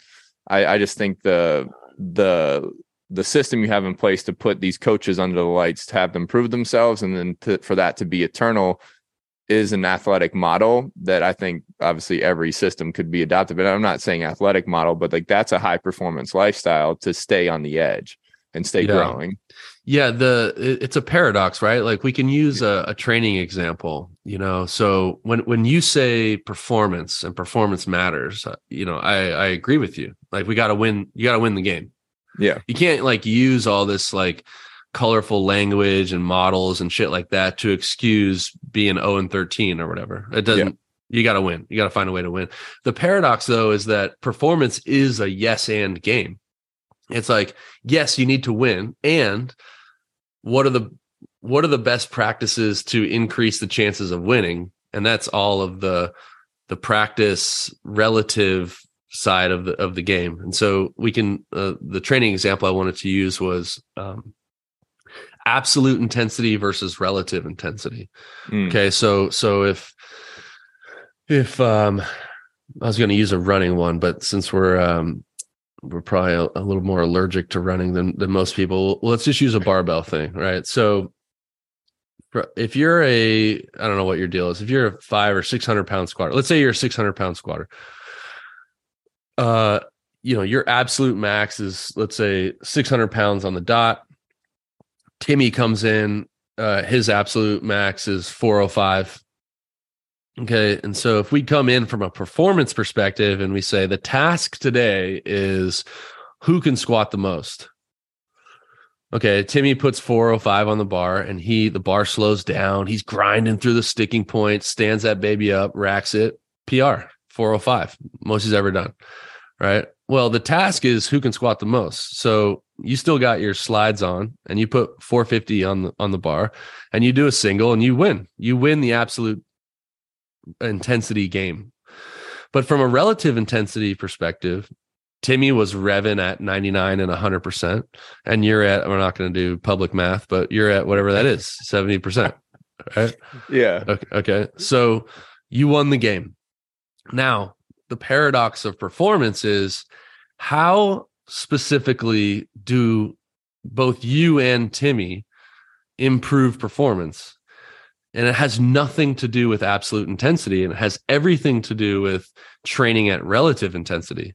I, I just think the the the system you have in place to put these coaches under the lights to have them prove themselves and then to, for that to be eternal is an athletic model that I think obviously every system could be adopted. But I'm not saying athletic model, but like that's a high performance lifestyle to stay on the edge and stay yeah. growing. Yeah, the it's a paradox, right? Like we can use a, a, training example, you know. So when when you say performance and performance matters, uh, you know, I I agree with you. Like we got to win, you got to win the game. Yeah, you can't like use all this like colorful language and models and shit like that to excuse being 0 and 13 or whatever. It doesn't. Yeah. You got to win. You got to find a way to win. The paradox, though, is that performance is a yes and game it's like yes you need to win and what are the what are the best practices to increase the chances of winning and that's all of the the practice relative side of the of the game. And so we can uh, the training example I wanted to use was um, absolute intensity versus relative intensity. Mm. Okay, so so if if um I was going to use a running one, but since we're um we're probably a, little more allergic to running than than most people, let's just use a barbell thing, right? So if you're a I don't know what your deal is. If you're a five or six hundred pound squatter, let's say you're a six hundred pound squatter. Uh, you know, your absolute max is let's say six hundred pounds on the dot. Timmy comes in, uh, his absolute max is four hundred five. Okay, and so if we come in from a performance perspective and we say the task today is who can squat the most Okay, Timmy puts 405 on the bar and he the bar slows down. He's grinding through the sticking point, stands that baby up, racks it, PR 405. Most he's ever done. Right? Well, the task is who can squat the most. So you still got your slides on and you put 450 on the on the bar and you do a single and you win. You win the absolute intensity game. But from a relative intensity perspective, Timmy was revving at 99 and 100%. And you're at, we're not going to do public math, but you're at whatever that is, 70%. Right? Yeah. Okay, okay. So you won the game. Now, the paradox of performance is how specifically do both you and Timmy improve performance? And it has nothing to do with absolute intensity and it has everything to do with training at relative intensity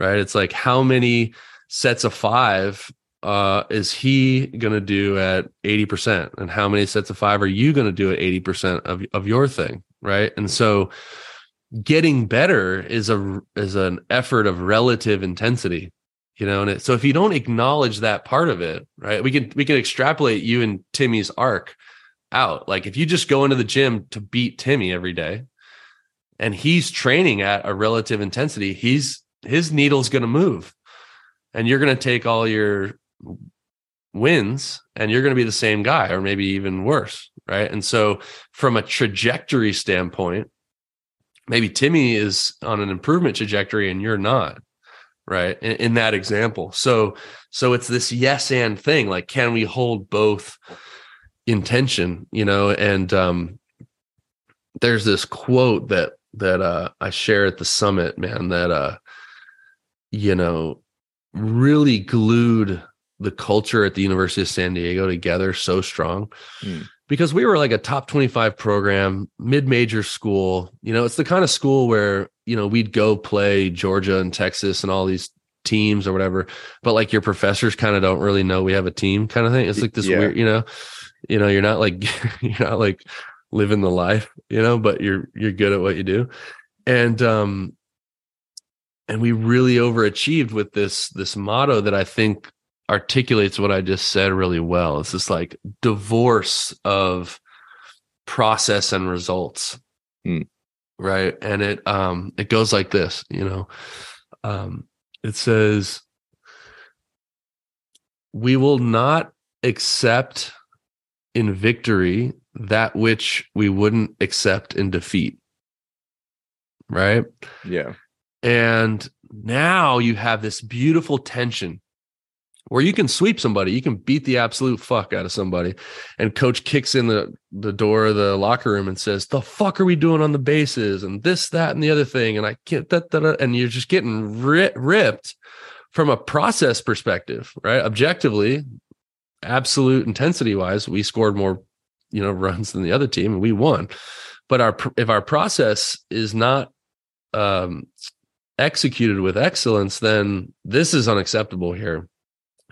right? It's like how many sets of five uh, is he going to do at 80% and how many sets of five are you going to do at 80% of, of your thing right? And so getting better is a is an effort of relative intensity you know? And it, so if you don't acknowledge that part of it right we can we can extrapolate you and timmy's arc out. Like if you just go into the gym to beat timmy every day and he's training at a relative intensity he's his needle's going to move. And you're going to take all your wins and you're going to be the same guy or maybe even worse right? And so from a trajectory standpoint maybe timmy is on an improvement trajectory and you're not right in, in that example. So so it's this yes and thing like can we hold both intention you know and um there's this quote that that uh i share at the summit man that uh you know, really glued the culture at the University of San Diego together so strong. Mm. Because we were like a top 25 program, mid major school. You know, it's the kind of school where, you know, we'd go play Georgia and Texas and all these teams or whatever, but like your professors kind of don't really know we have a team kind of thing. It's like this yeah. weird, you know, you know, you're not like, you're not like living the life, you know, but you're, you're good at what you do. And, um, and we really overachieved with this this motto that I think articulates what I just said really well. It's this like divorce of process and results. Mm. Right. And it um it goes like this, you know. Um it says we will not accept in victory that which we wouldn't accept in defeat. Right? Yeah. And now you have this beautiful tension where you can sweep somebody, you can beat the absolute fuck out of somebody. And coach kicks in the, the door of the locker room and says, The fuck are we doing on the bases? And this, that, and the other thing. And I can't, that, that, and you're just getting ri- ripped from a process perspective, right? Objectively, absolute intensity wise, we scored more, you know, runs than the other team and we won. But our, if our process is not, um, executed with excellence, then this is unacceptable here.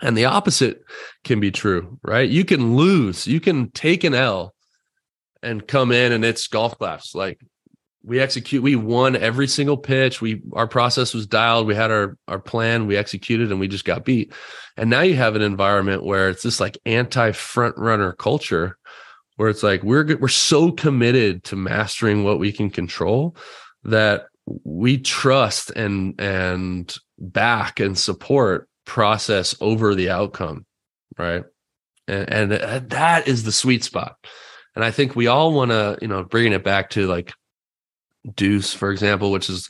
And the opposite can be true, right? You can lose, you can take an L and come in and it's golf claps. Like we execute, we won every single pitch. We our process was dialed. We had our our plan, we executed, and we just got beat. And now you have an environment where it's this like anti front runner culture where it's like we're we're so committed to mastering what we can control that we trust and and back and support process over the outcome right and, and uh, that is the sweet spot and i think we all want to you know bringing it back to like Deuce, for example, which is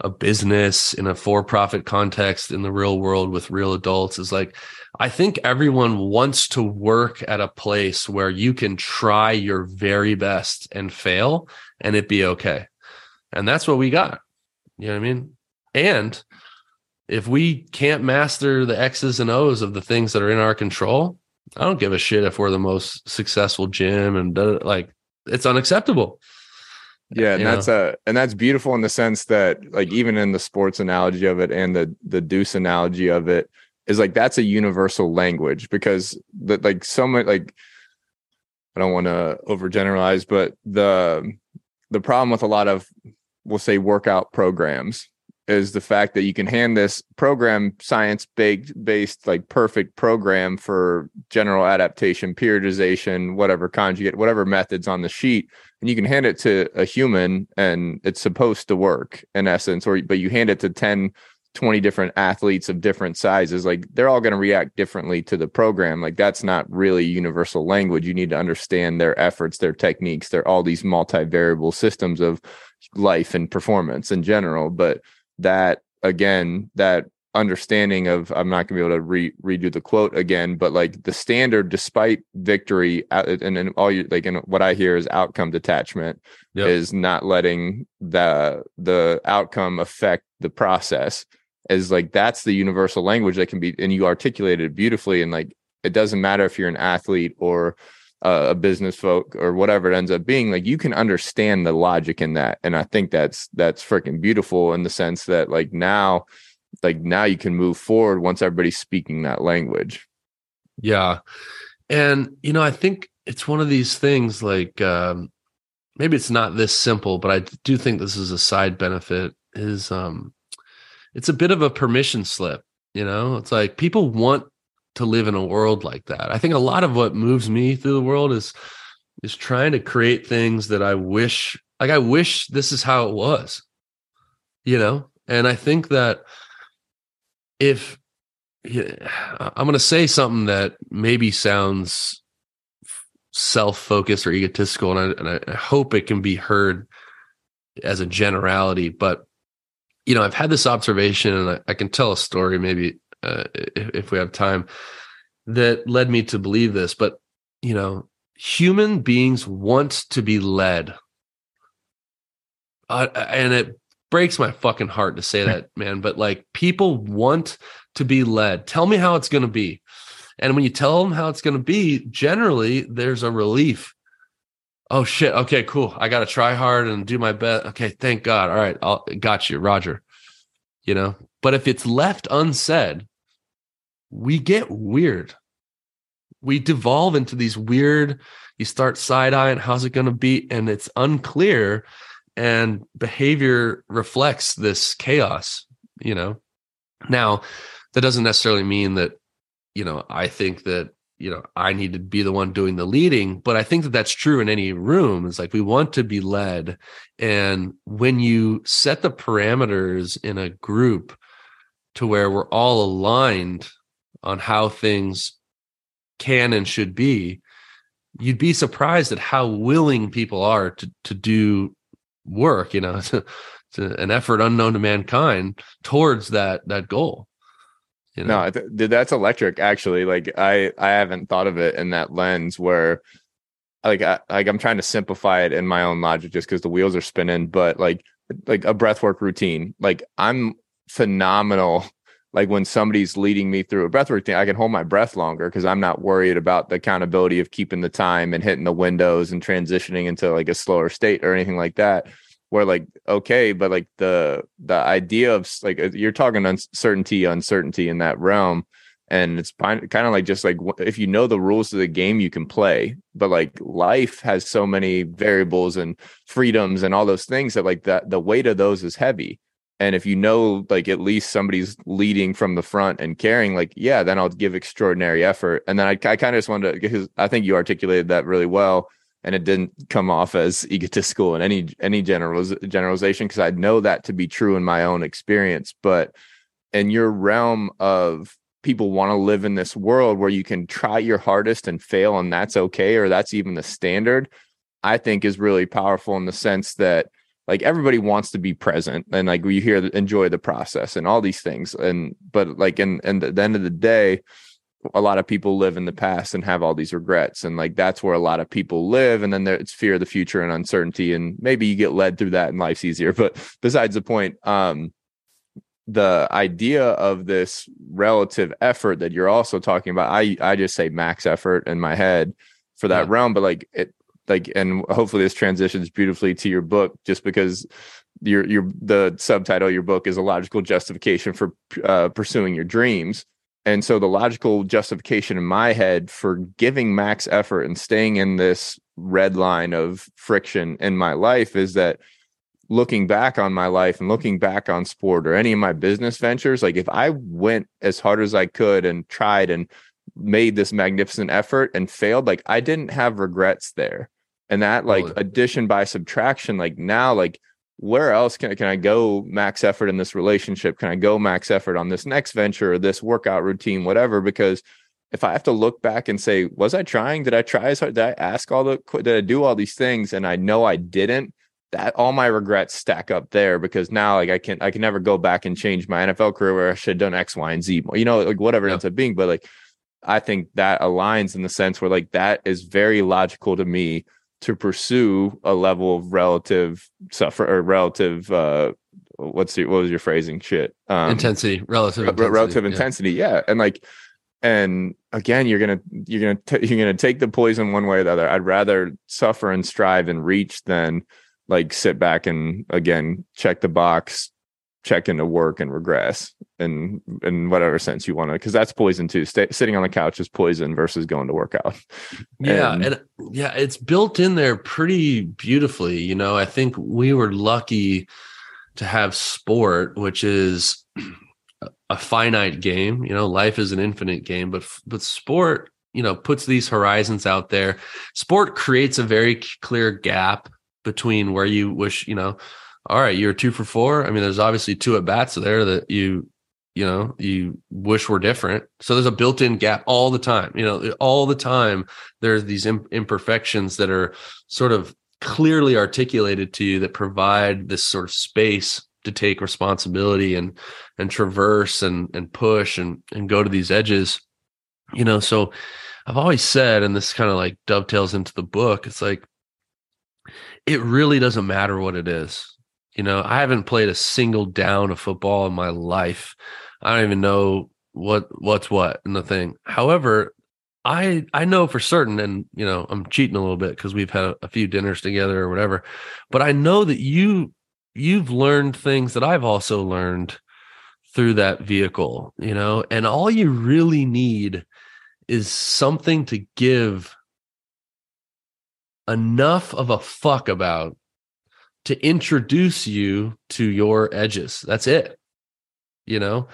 a business in a for-profit context in the real world with real adults is like I think everyone wants to work at a place where you can try your very best and fail and it be okay. And that's what we got. You know what I mean? And if we can't master the X's and O's of the things that are in our control, I don't give a shit if we're the most successful gym and like it's unacceptable. Yeah, and you that's know? a and that's beautiful in the sense that like even in the sports analogy of it and the the deuce analogy of it is like that's a universal language because that like so much like I don't want to overgeneralize, but the the problem with a lot of we'll say workout programs is the fact that you can hand this program science based based like perfect program for general adaptation periodization whatever conjugate whatever methods on the sheet and you can hand it to a human and it's supposed to work in essence or but you hand it to 10 20 different athletes of different sizes like they're all going to react differently to the program like that's not really universal language. You need to understand their efforts their techniques they're all these multivariable systems of life and performance in general but that again that understanding of i'm not going to be able to re- redo the quote again but like the standard despite victory uh, and, and all you like and what i hear is outcome detachment yep. is not letting the the outcome affect the process is like that's the universal language that can be and you articulated it beautifully and like it doesn't matter if you're an athlete or uh, a business folk or whatever it ends up being like you can understand the logic in that. And i think that's that's freaking beautiful in the sense that like now like now you can move forward once everybody's speaking that language. Yeah. And you know i think it's one of these things like um maybe it's not this simple but i do think this is a side benefit is um it's a bit of a permission slip you know? It's like people want to live in a world like that. I think a lot of what moves me through the world is is trying to create things that I wish like I wish this is how it was. You know? And I think that if I'm going to say something that maybe sounds self-focused or egotistical and I, and I hope it can be heard as a generality but you know i've had this observation and I, I, can tell a story maybe uh, if, if we have time, that led me to believe this. But you know, human beings want to be led, uh, and it breaks my fucking heart to say that, man. But like, people want to be led. Tell me how it's going to be. And when you tell them how it's going to be, generally there's a relief. Oh shit. Okay, cool. I got to try hard and do my best. Okay, thank God. All right, I'll got you, Roger. You know, but if it's left unsaid, we get weird. We devolve into these weird, you start side eyeing, how's it going to be? And it's unclear. And behavior reflects this chaos, you know? Now, that doesn't necessarily mean that, you know, I think that, you know, I need to be the one doing the leading, but I think that that's true in any room. It's like we want to be led. And when you set the parameters in a group to where we're all aligned on how things can and should be, you'd be surprised at how willing people are to to do work. You know, to, to an effort unknown to mankind towards that that goal. You know? No, th- that's electric. Actually, like I I haven't thought of it in that lens where like I, like I'm trying to simplify it in my own logic just because the wheels are spinning. But like like a breathwork routine, like I'm phenomenal like when somebody's leading me through a breathwork thing, I can hold my breath longer because I'm not worried about the accountability of keeping the time and hitting the windows and transitioning into like a slower state or anything like that. Where like okay, but like the the idea of like uh, you're talking uncertainty, uncertainty in that realm, and it's kind of like just like if you know the rules of the game, you can play. But like life has so many variables and freedoms and all those things that like that the weight of those is heavy and if you know like at least somebody's leading from the front and carrying like yeah then i'll give extraordinary effort. And then i, I kind of just wanted to because i think you articulated that really well and it didn't come off as egotistical in any any generaliz- generalization because i know that to be true in my own experience. But in your realm of people want to live in this world where you can try your hardest and fail and that's okay or that's even the standard i think is really powerful in the sense that like everybody wants to be present and like we hear enjoy the process and all these things. And but like in and at the end of the day a lot of people live in the past and have all these regrets. And like that's where a lot of people live. And then it's fear of the future and uncertainty. And maybe you get led through that and life's easier. But besides the point um the idea of this relative effort that you're also talking about i i just say max effort in my head for that yeah. realm. But like it like and hopefully this transitions beautifully to your book just because your your the subtitle of your book is a logical justification for uh, pursuing your dreams. And so the logical justification in my head for giving max effort and staying in this red line of friction in my life is that looking back on my life and looking back on sport or any of my business ventures like if i went as hard as i could and tried and made this magnificent effort and failed like i didn't have regrets there and that like addition by subtraction like now like where else can, can i go max effort in this relationship? Can i go max effort on this next venture or this workout routine whatever? Because if i have to look back and say was i trying? Did i try as hard? Did i ask all the did i do all these things? And i know i didn't that all my regrets stack up there because now like i can i can never go back and change my nfl career where i should have done x y and z you know like whatever it ends up being. But like i think that aligns in the sense where like that is very logical to me to pursue a level of relative suffer or relative uh what's your what was your phrasing? Shit um intensity relative intensity, relative intensity yeah. yeah. And like and again you're gonna you're gonna t- you're gonna take the poison one way or the other. I'd rather suffer and strive and reach than like sit back and again check the box check into work and regress in in whatever sense you want to because that's poison too. Stay, sitting on the couch is poison versus going to work out. Yeah and, and yeah it's built in there pretty beautifully you know? I think we were lucky to have sport which is a finite game you know? Life is an infinite game but but sport you know puts these horizons out there. Sport creates a very clear gap between where you wish you know all right, you're two for four. I mean, there's obviously two at bats there that you, you know, you wish were different. So there's a built-in gap all the time. You know, all the time there's these imperfections that are sort of clearly articulated to you that provide this sort of space to take responsibility and and traverse and and push and and go to these edges. You know, so I've always said, and this kind of like dovetails into the book. It's like it really doesn't matter what it is you know, I haven't played a single down of football in my life. I don't even know what what's what in the thing. However, I I know for certain, and you know, I'm cheating a little bit because we've had a, few dinners together or whatever. But I know that you you've learned things that I've also learned through that vehicle, you know, and all you really need is something to give enough of a fuck about to introduce you to your edges. That's it. You know?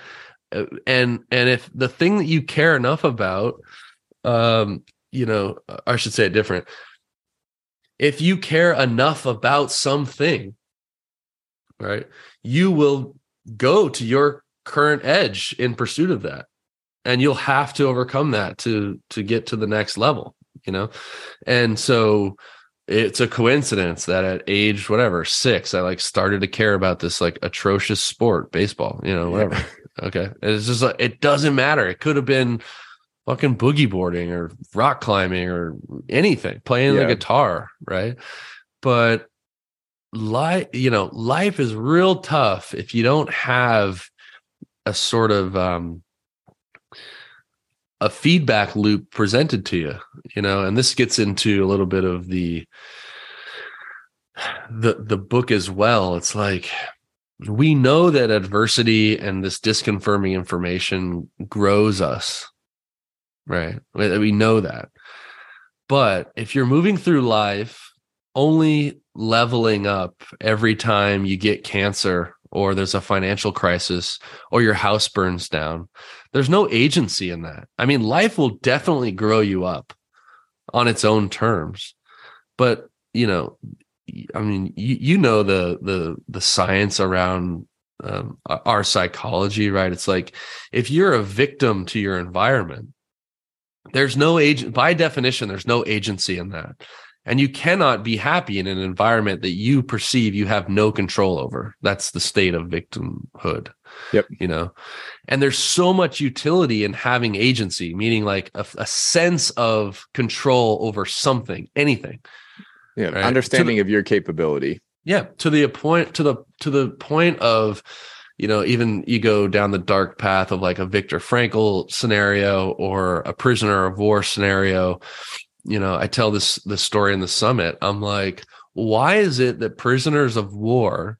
Uh, and and if the thing that you care enough about um you know, I should say it different. If you care enough about something, right? You will go to your current edge in pursuit of that. And you'll have to overcome that to to get to the next level, you know? And so it's a coincidence that at age whatever six i like started to care about this like atrocious sport baseball you know whatever yeah. okay it's just like it doesn't matter it could have been fucking boogie boarding or rock climbing or anything playing yeah. the guitar right but life you know life is real tough if you don't have a sort of um a feedback loop presented to you you know and this gets into a little bit of the the the book as well. It's like we know that adversity and this disconfirming information grows us right? We know that. But if you're moving through life only leveling up every time you get cancer or there's a financial crisis or your house burns down there's no agency in that. I mean, life will definitely grow you up on its own terms. But, you know, I mean, you, you know the the the science around um, our psychology, right? It's like if you're a victim to your environment, there's no agent by definition. There's no agency in that. And you cannot be happy in an environment that you perceive you have no control over. That's the state of victimhood. Yep. You know, and there's so much utility in having agency, meaning like a, a sense of control over something, anything. Yeah. Right? Understanding the, of your capability. Yeah. To the point, to the, to the point of, you know, even you go down the dark path of like a Viktor Frankl scenario or a prisoner of war scenario. You know, I tell this this story in the summit. I'm like, why is it that prisoners of war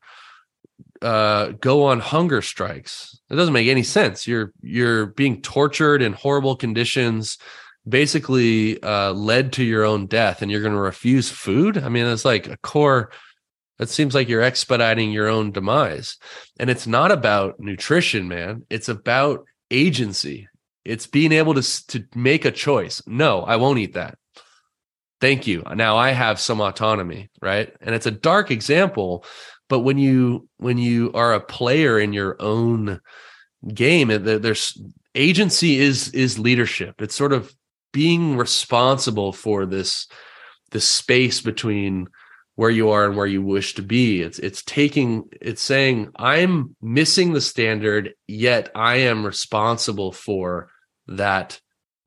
uh, go on hunger strikes? It doesn't make any sense. You're you're being tortured in horrible conditions, basically uh, led to your own death, and you're going to refuse food. I mean, it's like a core it seems like you're expediting your own demise. And it's not about nutrition, man. It's about agency. It's being able to, to make a choice. No, I won't eat that. Thank you. Now I have some autonomy, right? And it's a dark example, but when you when you are a player in your own game, there's agency is is leadership. It's sort of being responsible for this this space between where you are and where you wish to be. It's it's taking it's saying I'm missing the standard, yet I am responsible for that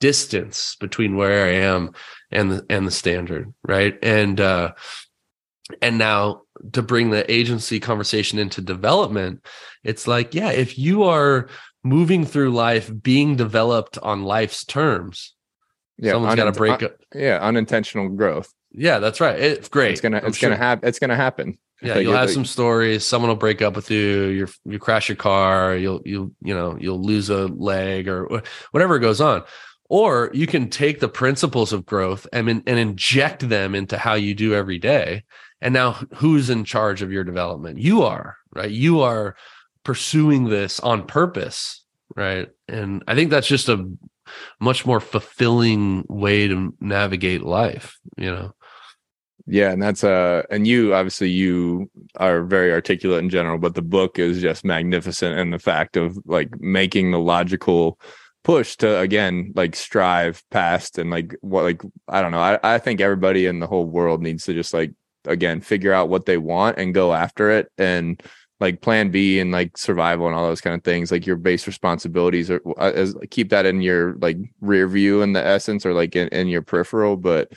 distance between where I am and the and the standard, right? And uh and now to bring the agency conversation into development, it's like, yeah, if you are moving through life being developed on life's terms, yeah, someone's got to break up. Yeah, unintentional growth. Yeah, that's right. It's great. It's gonna it's sure. gonna happen. It's gonna happen. Yeah, you'll have some stories. Someone will break up with you. You you crash your car. You'll you you know you'll lose a leg or whatever goes on. Or you can take the principles of growth and and inject them into how you do every day. And now, who's in charge of your development? You are right. You are pursuing this on purpose, right? And I think that's just a much more fulfilling way to navigate life. You know. Yeah, and that's uh and you obviously you are very articulate in general, but the book is just magnificent in the fact of like making the logical push to again like strive past and like what like I don't know. I, I think everybody in the whole world needs to just like again figure out what they want and go after it and like plan B and like survival and all those kind of things, like your base responsibilities or uh, as keep that in your like rear view in the essence or like in, in your peripheral. But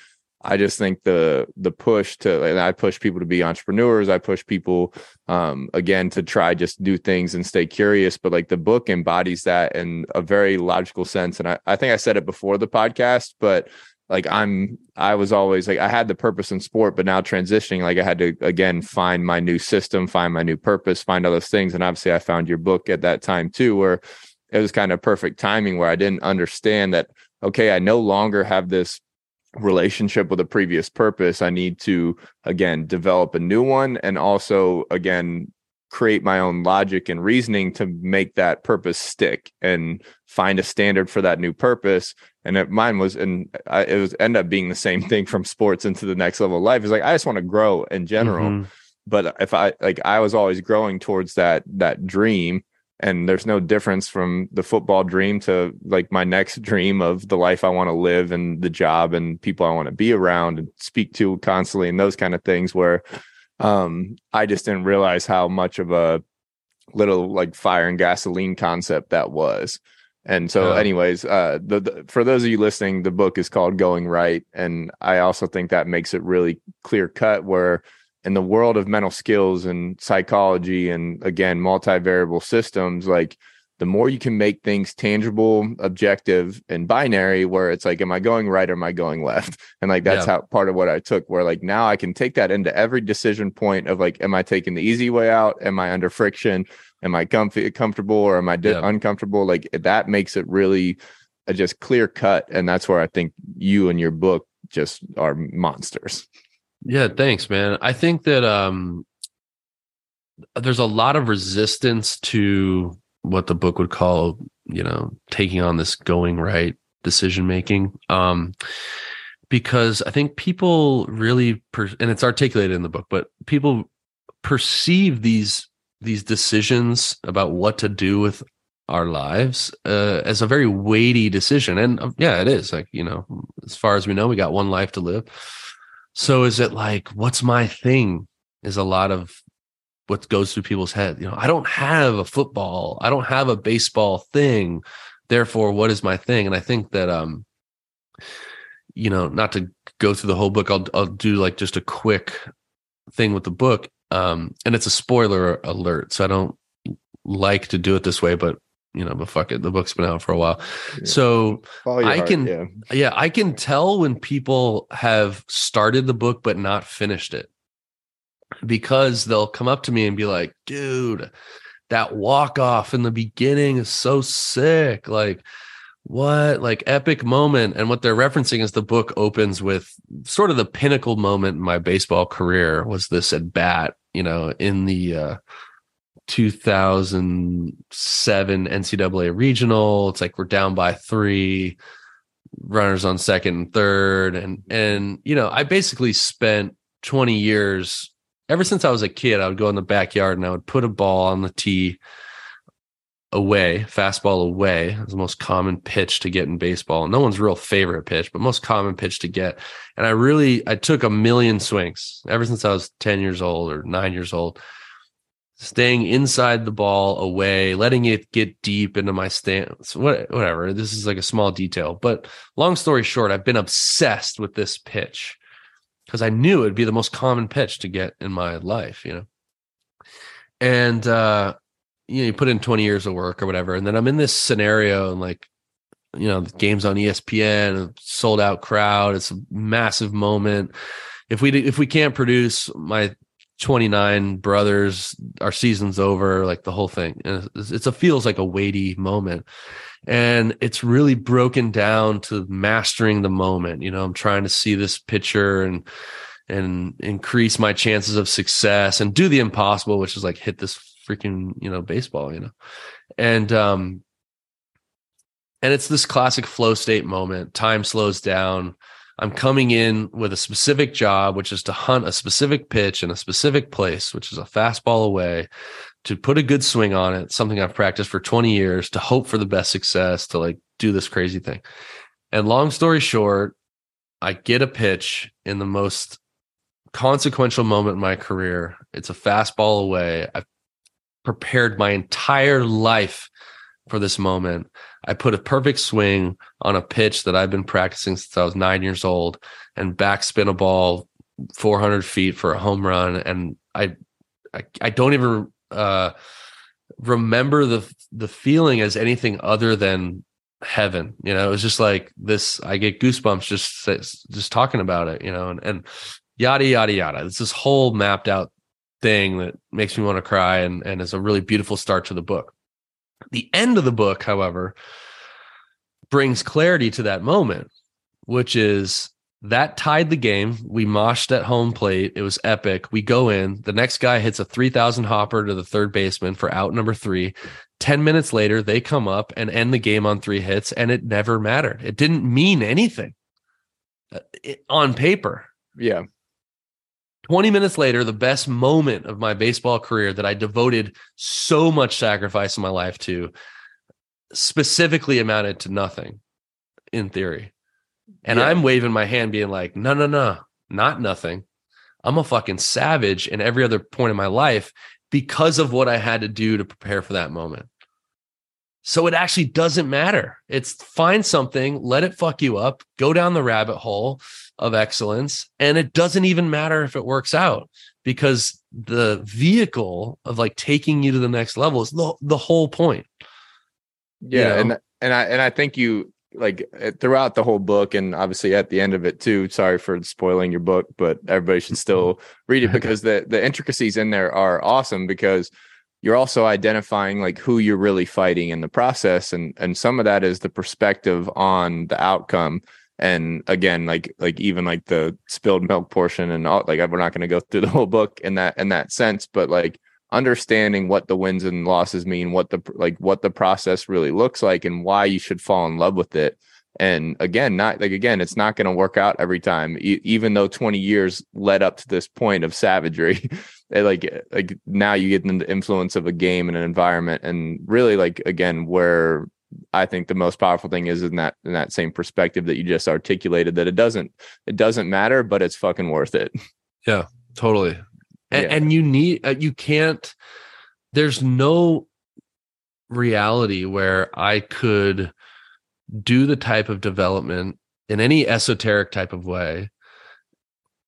I just think the the push to like, I push people to be entrepreneurs. I push people um again to try just do things and stay curious. But like the book embodies that in a very logical sense. And I, I think I said it before the podcast, but like I'm I was always like I had the purpose in sport, but now transitioning, like I had to again find my new system, find my new purpose, find all those things. And obviously I found your book at that time too, where it was kind of perfect timing where I didn't understand that okay, I no longer have this relationship with a previous purpose i need to again develop a new one and also again create my own logic and reasoning to make that purpose stick and find a standard for that new purpose. And it, mine was and I, it was end up being the same thing from sports into the next level of life. Is like i just want to grow in general. Mm-hmm. but if i like i was always growing towards that that dream and there's no difference from the football dream to like my next dream of the life I want to live and the job and people I want to be around and speak to constantly and those kind of things where um I just didn't realize how much of a little like fire and gasoline concept that was. And so anyways, uh the, the for those of you listening, the book is called Going Right and I also think that makes it really clear cut where in the world of mental skills and psychology and again multivariable systems like the more you can make things tangible objective and binary where it's like am i going right or am i going left? And like that's yeah. how part of what i took where like now i can take that into every decision point of like am i taking the easy way out? Am i under friction? Am i comfy comfortable or am i di- yeah. uncomfortable? Like that makes it really a just clear cut and that's where i think you and your book just are monsters yeah, thanks, man. I think that um there's a lot of resistance to what the book would call, you know, taking on this going right decision making. Um because I think people really per- and it's articulated in the book, but people perceive these these decisions about what to do with our lives uh, as a very weighty decision and uh, yeah it is like you know as far as we know we got one life to live So is it like, what's my thing? Is a lot of what goes through people's head. You know, I don't have a football, I don't have a baseball thing. Therefore, what is my thing? And I think that um, you know, not to go through the whole book, I'll I'll do like just a quick thing with the book. Um, and it's a spoiler alert, so I don't like to do it this way, but you know, but fuck it, the book's been out for a while. Yeah. So I heart, can, yeah. yeah, I can tell when people have started the book but not finished it because they'll come up to me and be like, dude, that walk off in the beginning is so sick. Like, what like epic moment and what they're referencing is the book opens with sort of the pinnacle moment in my baseball career was this at bat you know in the uh 2007 ncaa regional it's like we're down by three runners on second and third and and you know i basically spent 20 years ever since I was a kid, I would go in the backyard and I would put a ball on the tee away, fastball away. It's the most common pitch to get in baseball. No one's real favorite pitch, but most common pitch to get. And I really, I took a million swings ever since I was 10 years old or nine years old, staying inside the ball away, letting it get deep into my stance, whatever. This is like a small detail, but long story short, I've been obsessed with this pitch because I knew it'd be the most common pitch to get in my life, you know. And uh, you know, you put in 20 years of work or whatever, and then I'm in this scenario and like, you know, the game's on ESPN, sold out crowd, it's a massive moment. If we if we can't produce my 29 brothers, our season's over, like the whole thing. And it's, it's a feels like a weighty moment. And it's really broken down to mastering the moment. You know i'm trying to see this picture and and increase my chances of success and do the impossible which is like hit this freaking you know baseball you know. And um and it's this classic flow state moment. Time slows down i'm coming in with a specific job which is to hunt a specific pitch in a specific place which is a fastball away to put a good swing on it, something I've practiced for 20 years, to hope for the best success, to like do this crazy thing. And long story short, I get a pitch in the most consequential moment in my career. It's a fastball away. I've prepared my entire life for this moment. I put a perfect swing on a pitch that I've been practicing since I was nine years old and backspin a ball 400 feet for a home run. And I, I, I don't even uh, remember the the feeling as anything other than heaven. You know, it was just like this. I get goosebumps just just talking about it. You know, and and yada yada yada. It's this whole mapped out thing that makes me want to cry, and and is a really beautiful start to the book. The end of the book, however, brings clarity to that moment, which is that tied the game. We moshed at home plate. It was epic. We go in. The next guy hits a 3,000 hopper to the third baseman for out number three. 10 minutes later, they come up and end the game on three hits, and it never mattered. It didn't mean anything uh, it, on paper. Yeah. 20 minutes later, the best moment of my baseball career that I devoted so much sacrifice in my life to specifically amounted to nothing in theory. And yeah. I'm waving my hand, being like, no, no, no, not nothing. I'm a fucking savage in every other point in my life because of what I had to do to prepare for that moment. So it actually doesn't matter. It's find something, let it fuck you up, go down the rabbit hole of excellence. And it doesn't even matter if it works out because the vehicle of like taking you to the next level is the, the whole point. Yeah. You know? And, and I, and I think you, like eh, throughout the whole book and obviously at the end of it too sorry for spoiling your book but everybody should still read it because the the intricacies in there are awesome because you're also identifying like who you're really fighting in the process and and some of that is the perspective on the outcome and again like like even like the spilled milk portion and all like we're not going to go through the whole book in that in that sense but like understanding what the wins and losses mean, what the like what the process really looks like and why you should fall in love with it. And again, not like again, it's not going to work out every time. E- even though 20 years led up to this point of savagery, like like now you get the influence of a game and an environment and really like again where I think the most powerful thing is in that in that same perspective that you just articulated that it doesn't it doesn't matter, but it's fucking worth it. Yeah, totally. And, Yeah. and you need uh, you can't. There's no reality where I could do the type of development in any esoteric type of way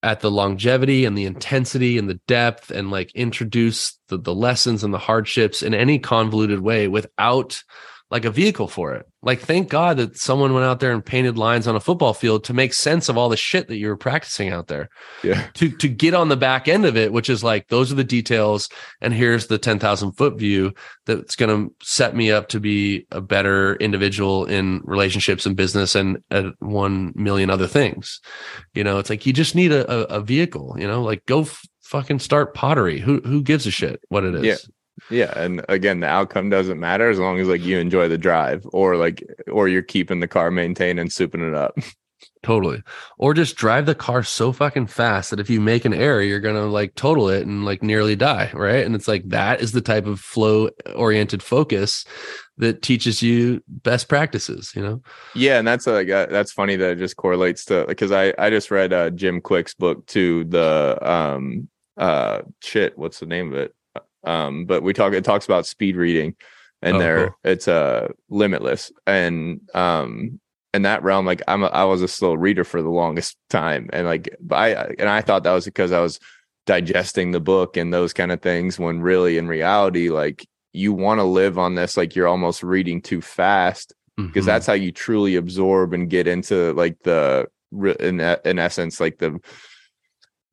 at the longevity and the intensity and the depth and like introduce the, the lessons and the hardships in any convoluted way without like a vehicle for it. Like, thank God that someone went out there and painted lines on a football field to make sense of all the shit that you were practicing out there. Yeah. To to get on the back end of it, which is like those are the details, and here's the ten thousand foot view that's going to set me up to be a better individual in relationships and business and uh, one million other things. You know, it's like you just need a, a, a vehicle. You know, like go f- fucking start pottery. Who who gives a shit what it is? Yeah. Yeah, and again, the outcome doesn't matter as long as like you enjoy the drive, or like, or you're keeping the car maintained and souping it up. Totally. Or just drive the car so fucking fast that if you make an error, you're going to like total it and like nearly die. Right. And it's like that is the type of flow oriented focus that teaches you best practices, you know? Yeah, and that's like uh, that's funny that it just correlates to because I I just read uh, Jim Kwik's book to The um uh shit, what's the name of it? Um, but we talk it talks about speed reading, and Oh, there cool. it's uh limitless, and um in that realm, like I'm a, I was a slow reader for the longest time, and like I and I thought that was because I was digesting the book and those kind of things when really in reality like you want to live on this like you're almost reading too fast because Mhm. that's how you truly absorb and get into like the in in essence like the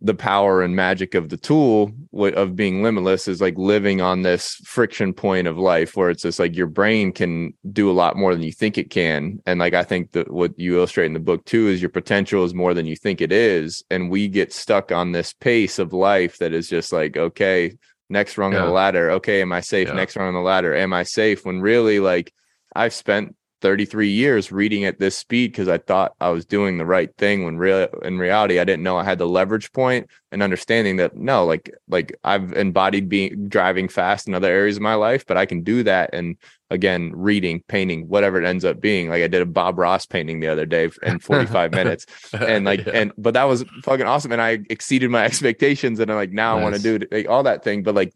the power and magic of the tool of being limitless is like living on this friction point of life where it's just like your brain can do a lot more than you think it can. And like i think that what you illustrate in the book too is your potential is more than you think it is. And we get stuck on this pace of life that is just like okay next rung of Yeah. the ladder. Okay am i safe? Yeah. next rung on the ladder. Am i safe? When really like i've spent 33 years reading at this speed because I thought I was doing the right thing when real in reality I didn't know I had the leverage point and understanding that no like like I've embodied being driving fast in other areas of my life but I can do that and again reading painting whatever it ends up being like I did a Bob Ross painting the other day in 45 minutes and like Yeah. and but that was fucking awesome and I exceeded my expectations and I'm like now I want to do it like, all that thing but like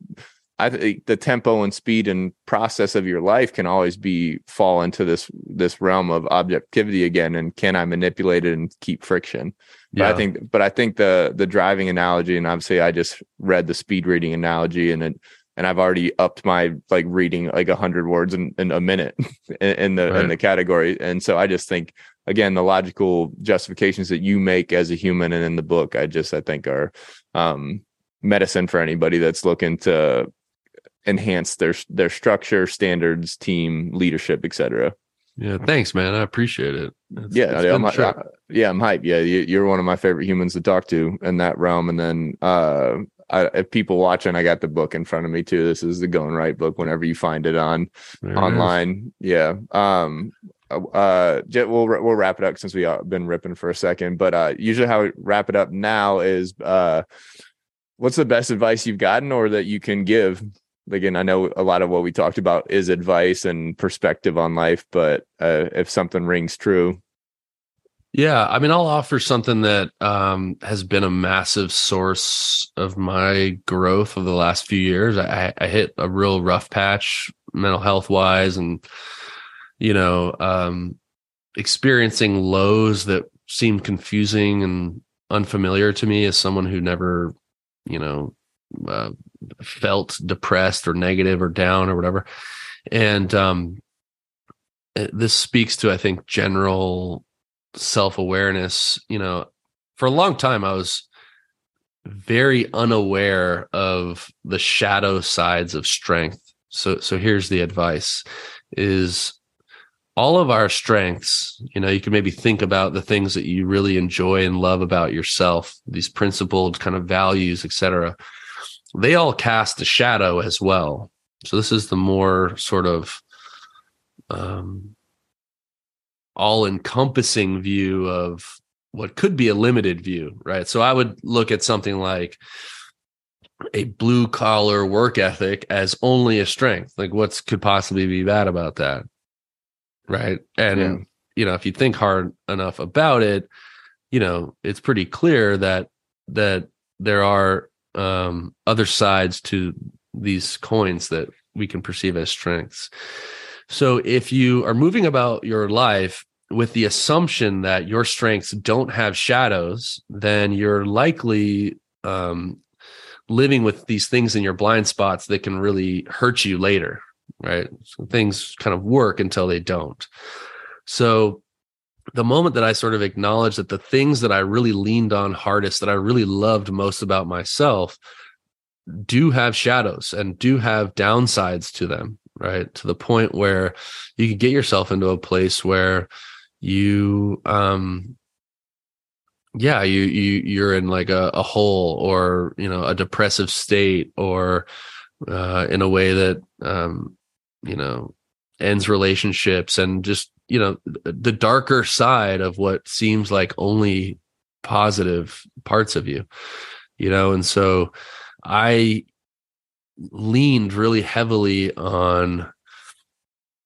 I think the tempo and speed and process of your life can always be fall into this this realm of objectivity again and can I manipulate it and keep friction? But I think but I think the the driving analogy and obviously I just read the speed reading analogy and it and I've already upped my like reading like a hundred words in, in a minute in, in the in the category. And so I just think again the logical justifications that you make as a human and in the book I just I think are um medicine for anybody that's looking to enhance their their structure standards team leadership etc yeah. Thanks, man. I appreciate it. It's- yeah it's I- I'm, uh, yeah i'm hyped. Yeah you, you're one of my favorite humans to talk to in that realm. And then uh I, if people watching i got the book in front of me too. This is the going right book whenever you find it on There it online. Yeah um uh, uh we'll we'll wrap it up since we've been ripping for a second. But uh usually how we wrap it up now is uh what's the best advice you've gotten or that you can give again i know a lot of what we talked about is advice and perspective on life but uh if something rings true Yeah, I mean, I'll offer something that um, has been a massive source of my growth over the last few years. I, I hit a real rough patch, mental health wise, and you know, um, experiencing lows that seemed confusing and unfamiliar to me as someone who never, you know, uh, felt depressed or negative or down or whatever. And um, this speaks to, I think, general self awareness. You know, for a long time, I was very unaware of the shadow sides of strength. So, so here's the advice: is all of our strengths. You know, you can maybe think about the things that you really enjoy and love about yourself, these principled kind of values, etc. They all cast a shadow as well. So this is the more sort of um, all encompassing view of what could be a limited view, right? So I would look at something like a blue collar work ethic as only a strength. Like, what could possibly be bad about that? right? And yeah. you know, if you think hard enough about it, you know, it's pretty clear that that there are um, other sides to these coins that we can perceive as strengths. So if you are moving about your life with the assumption that your strengths don't have shadows, then you're likely um, living with these things in your blind spots that can really hurt you later, right? So things kind of work until they don't. So the moment that I sort of acknowledged that the things that I really leaned on hardest, that I really loved most about myself, do have shadows and do have downsides to them, right? To the point where you can get yourself into a place where you um yeah you you you're in like a, a hole or you know a depressive state or uh in a way that um you know ends relationships and just you know the darker side of what seems like only positive parts of you you know? And so i leaned really heavily on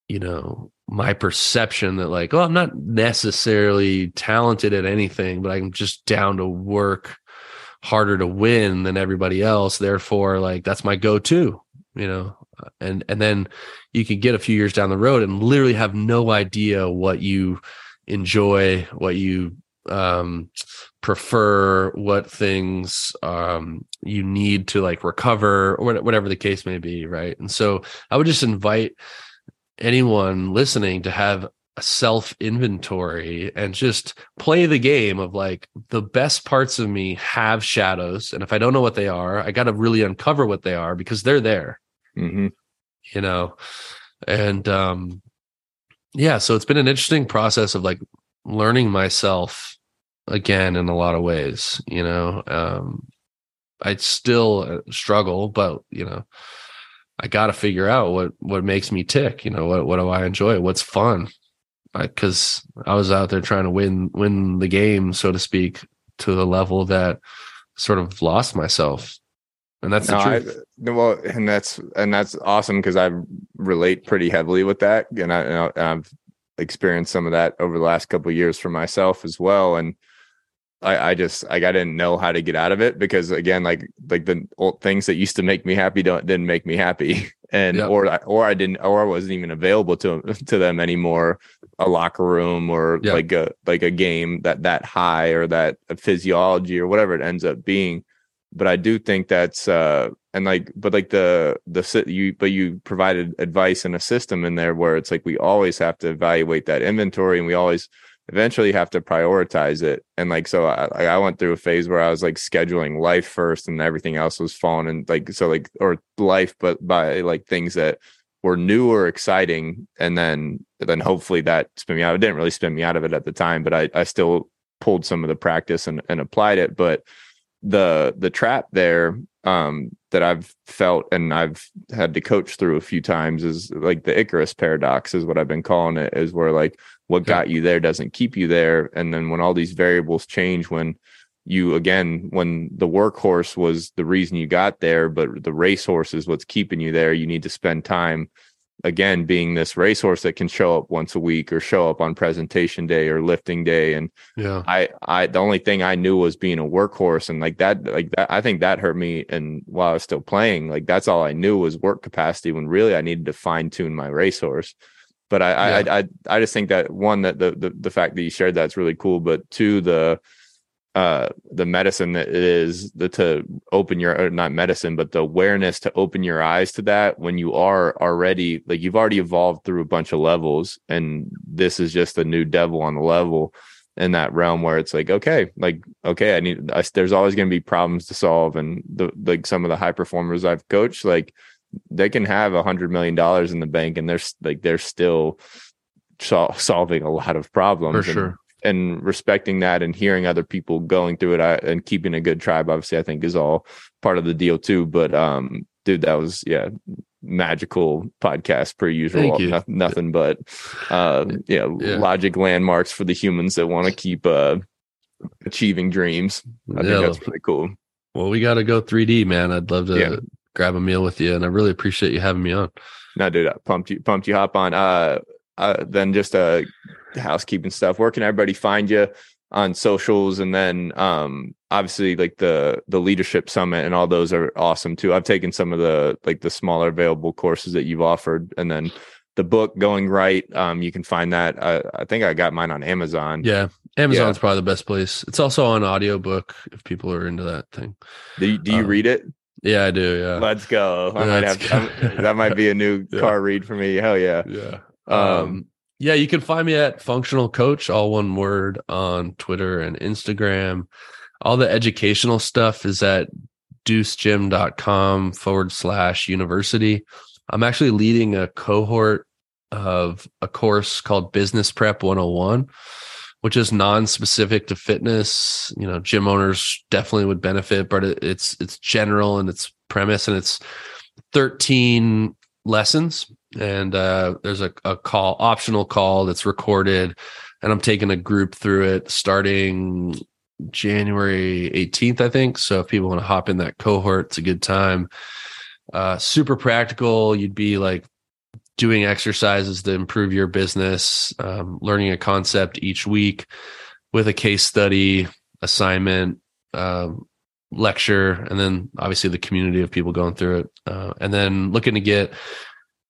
you know my perception that like oh i'm not necessarily talented at anything but i'm just down to work harder to win than everybody else. Therefore like that's my go-to you know? And and then you could get a few years down the road and literally have no idea what you enjoy what you um prefer what things um you need to like recover or whatever the case may be right and so i would just invite anyone listening to have a self inventory and just play the game of like the best parts of me have shadows and if i don't know what they are i got to really uncover what they are because they're there mm-hmm. You know? And um yeah so it's been an interesting process of like learning myself again in a lot of ways you know? Um i still uh, struggle but you know i got to figure out what what makes me tick you know? What what do i enjoy? What's fun? Because I, I was out there trying to win win the game so to speak to the level that sort of lost myself and that's no, the truth. I, well, and that's and that's awesome because I relate pretty heavily with that, and, I, I've experienced some of that over the last couple years for myself as well. And I, I just like I didn't know how to get out of it because again, like like the old things that used to make me happy don't didn't make me happy, and yep. or or I didn't or I wasn't even available to to them anymore. A locker room or yep. like a like a game that that high or that physiology or whatever it ends up being but I do think that's uh and like but like the the you but you provided advice and a system in there where it's like we always have to evaluate that inventory and we always eventually have to prioritize it. And like so I I went through a phase where I was like scheduling life first and everything else was falling and like so like or life but by like things that were new or exciting. And then then hopefully that spin me out. It didn't really spin me out of it at the time but I I still pulled some of the practice and, and applied it. But the the trap there um, that I've felt and I've had to coach through a few times is like the Icarus paradox is what I've been calling it is where like what got you there doesn't keep you there. And then when all these variables change when you again when the workhorse was the reason you got there but the racehorse is what's keeping you there you need to spend time again being this racehorse that can show up once a week or show up on presentation day or lifting day. And yeah. I i the only thing i knew was being a workhorse. And like that like that i think that hurt me. And while i was still playing like that's all i knew was work capacity when really i needed to fine tune my racehorse. But I, yeah. I i i just think that one that the, the the fact that you shared that's really cool. But two the uh the medicine that it is the to open your not medicine but the awareness to open your eyes to that when you are already like you've already evolved through a bunch of levels and this is just a new devil on the level in that realm where it's like okay like okay i need I, there's always going to be problems to solve and the like some of the high performers i've coached like they can have a hundred million dollars in the bank and they're like they're still sol- solving a lot of problems for sure and respecting that and hearing other people going through it I, and keeping a good tribe obviously i think is all part of the deal too but um dude that was yeah magical podcast per usual. No, nothing but uh yeah, yeah, logic landmarks for the humans that want to keep uh achieving dreams. I yeah, think that's pretty cool. Well we got to go 3d man. I'd love to yeah. grab a meal with you and i really appreciate you having me on. No dude I pumped you pumped you hop on. Uh uh, then just uh, housekeeping stuff. Where can everybody find you on socials? And then um, obviously like the the leadership summit and all those are awesome too. I've taken some of the like the smaller available courses that you've offered, and then the book going right. Um, you can find that. I, I think I got mine on Amazon. Yeah, Amazon's yeah. probably the best place. It's also on audiobook if people are into that thing. Do you, do you um, read it? Yeah, I do. Yeah. Let's go. I might have to, that might be a new yeah. car read for me. Hell yeah. Yeah. Um, um, yeah, you can find me at functional coach, all one word on Twitter and Instagram. All the educational stuff is at deucegym.com forward slash university. I'm actually leading a cohort of a course called Business Prep 101 which is non-specific to fitness. You know, gym owners definitely would benefit, but it's it's general and its premise, and it's 13 lessons. And uh, there's a, a call, optional call that's recorded, and I'm taking a group through it starting January 18th, I think. So if people want to hop in that cohort, it's a good time. Uh, super practical. You'd be like doing exercises to improve your business, um, learning a concept each week with a case study, assignment, um, lecture, and then obviously the community of people going through it. Uh, and then looking to get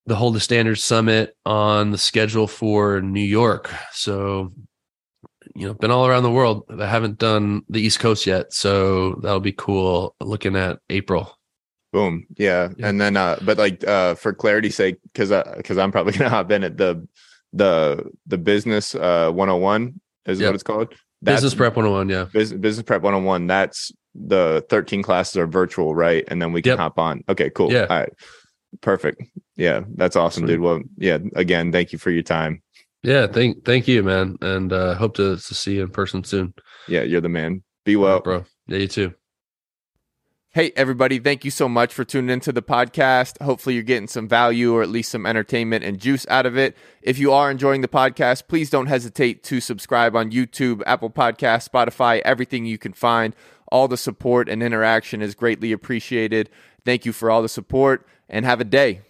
the Hold the Standard Summit on the schedule for New York. So, you know, been all around the world. I haven't done the East Coast yet. So that'll be cool looking at April. Boom. Yeah. yeah. And then uh but like uh for clarity's sake, because uh because I'm probably gonna hop in at the the the business uh 101 is yep. what it's called. That's, business prep 101, yeah. Business, business prep 101. That's the 13 classes are virtual, right? And then we can yep. hop on. Okay, cool. Yeah. All right. Perfect. Yeah, that's awesome, Sweet. dude. Well, yeah, again, thank you for your time. Yeah, thank thank you, man. And uh hope to, to see you in person soon. Yeah, you're the man. Be well. Right, bro. Yeah, you too. Hey, everybody, thank you so much for tuning into the podcast. Hopefully, you're getting some value or at least some entertainment and juice out of it. If you are enjoying the podcast, please don't hesitate to subscribe on YouTube, Apple Podcast, Spotify, everything you can find. All the support and interaction is greatly appreciated. Thank you for all the support and have a day.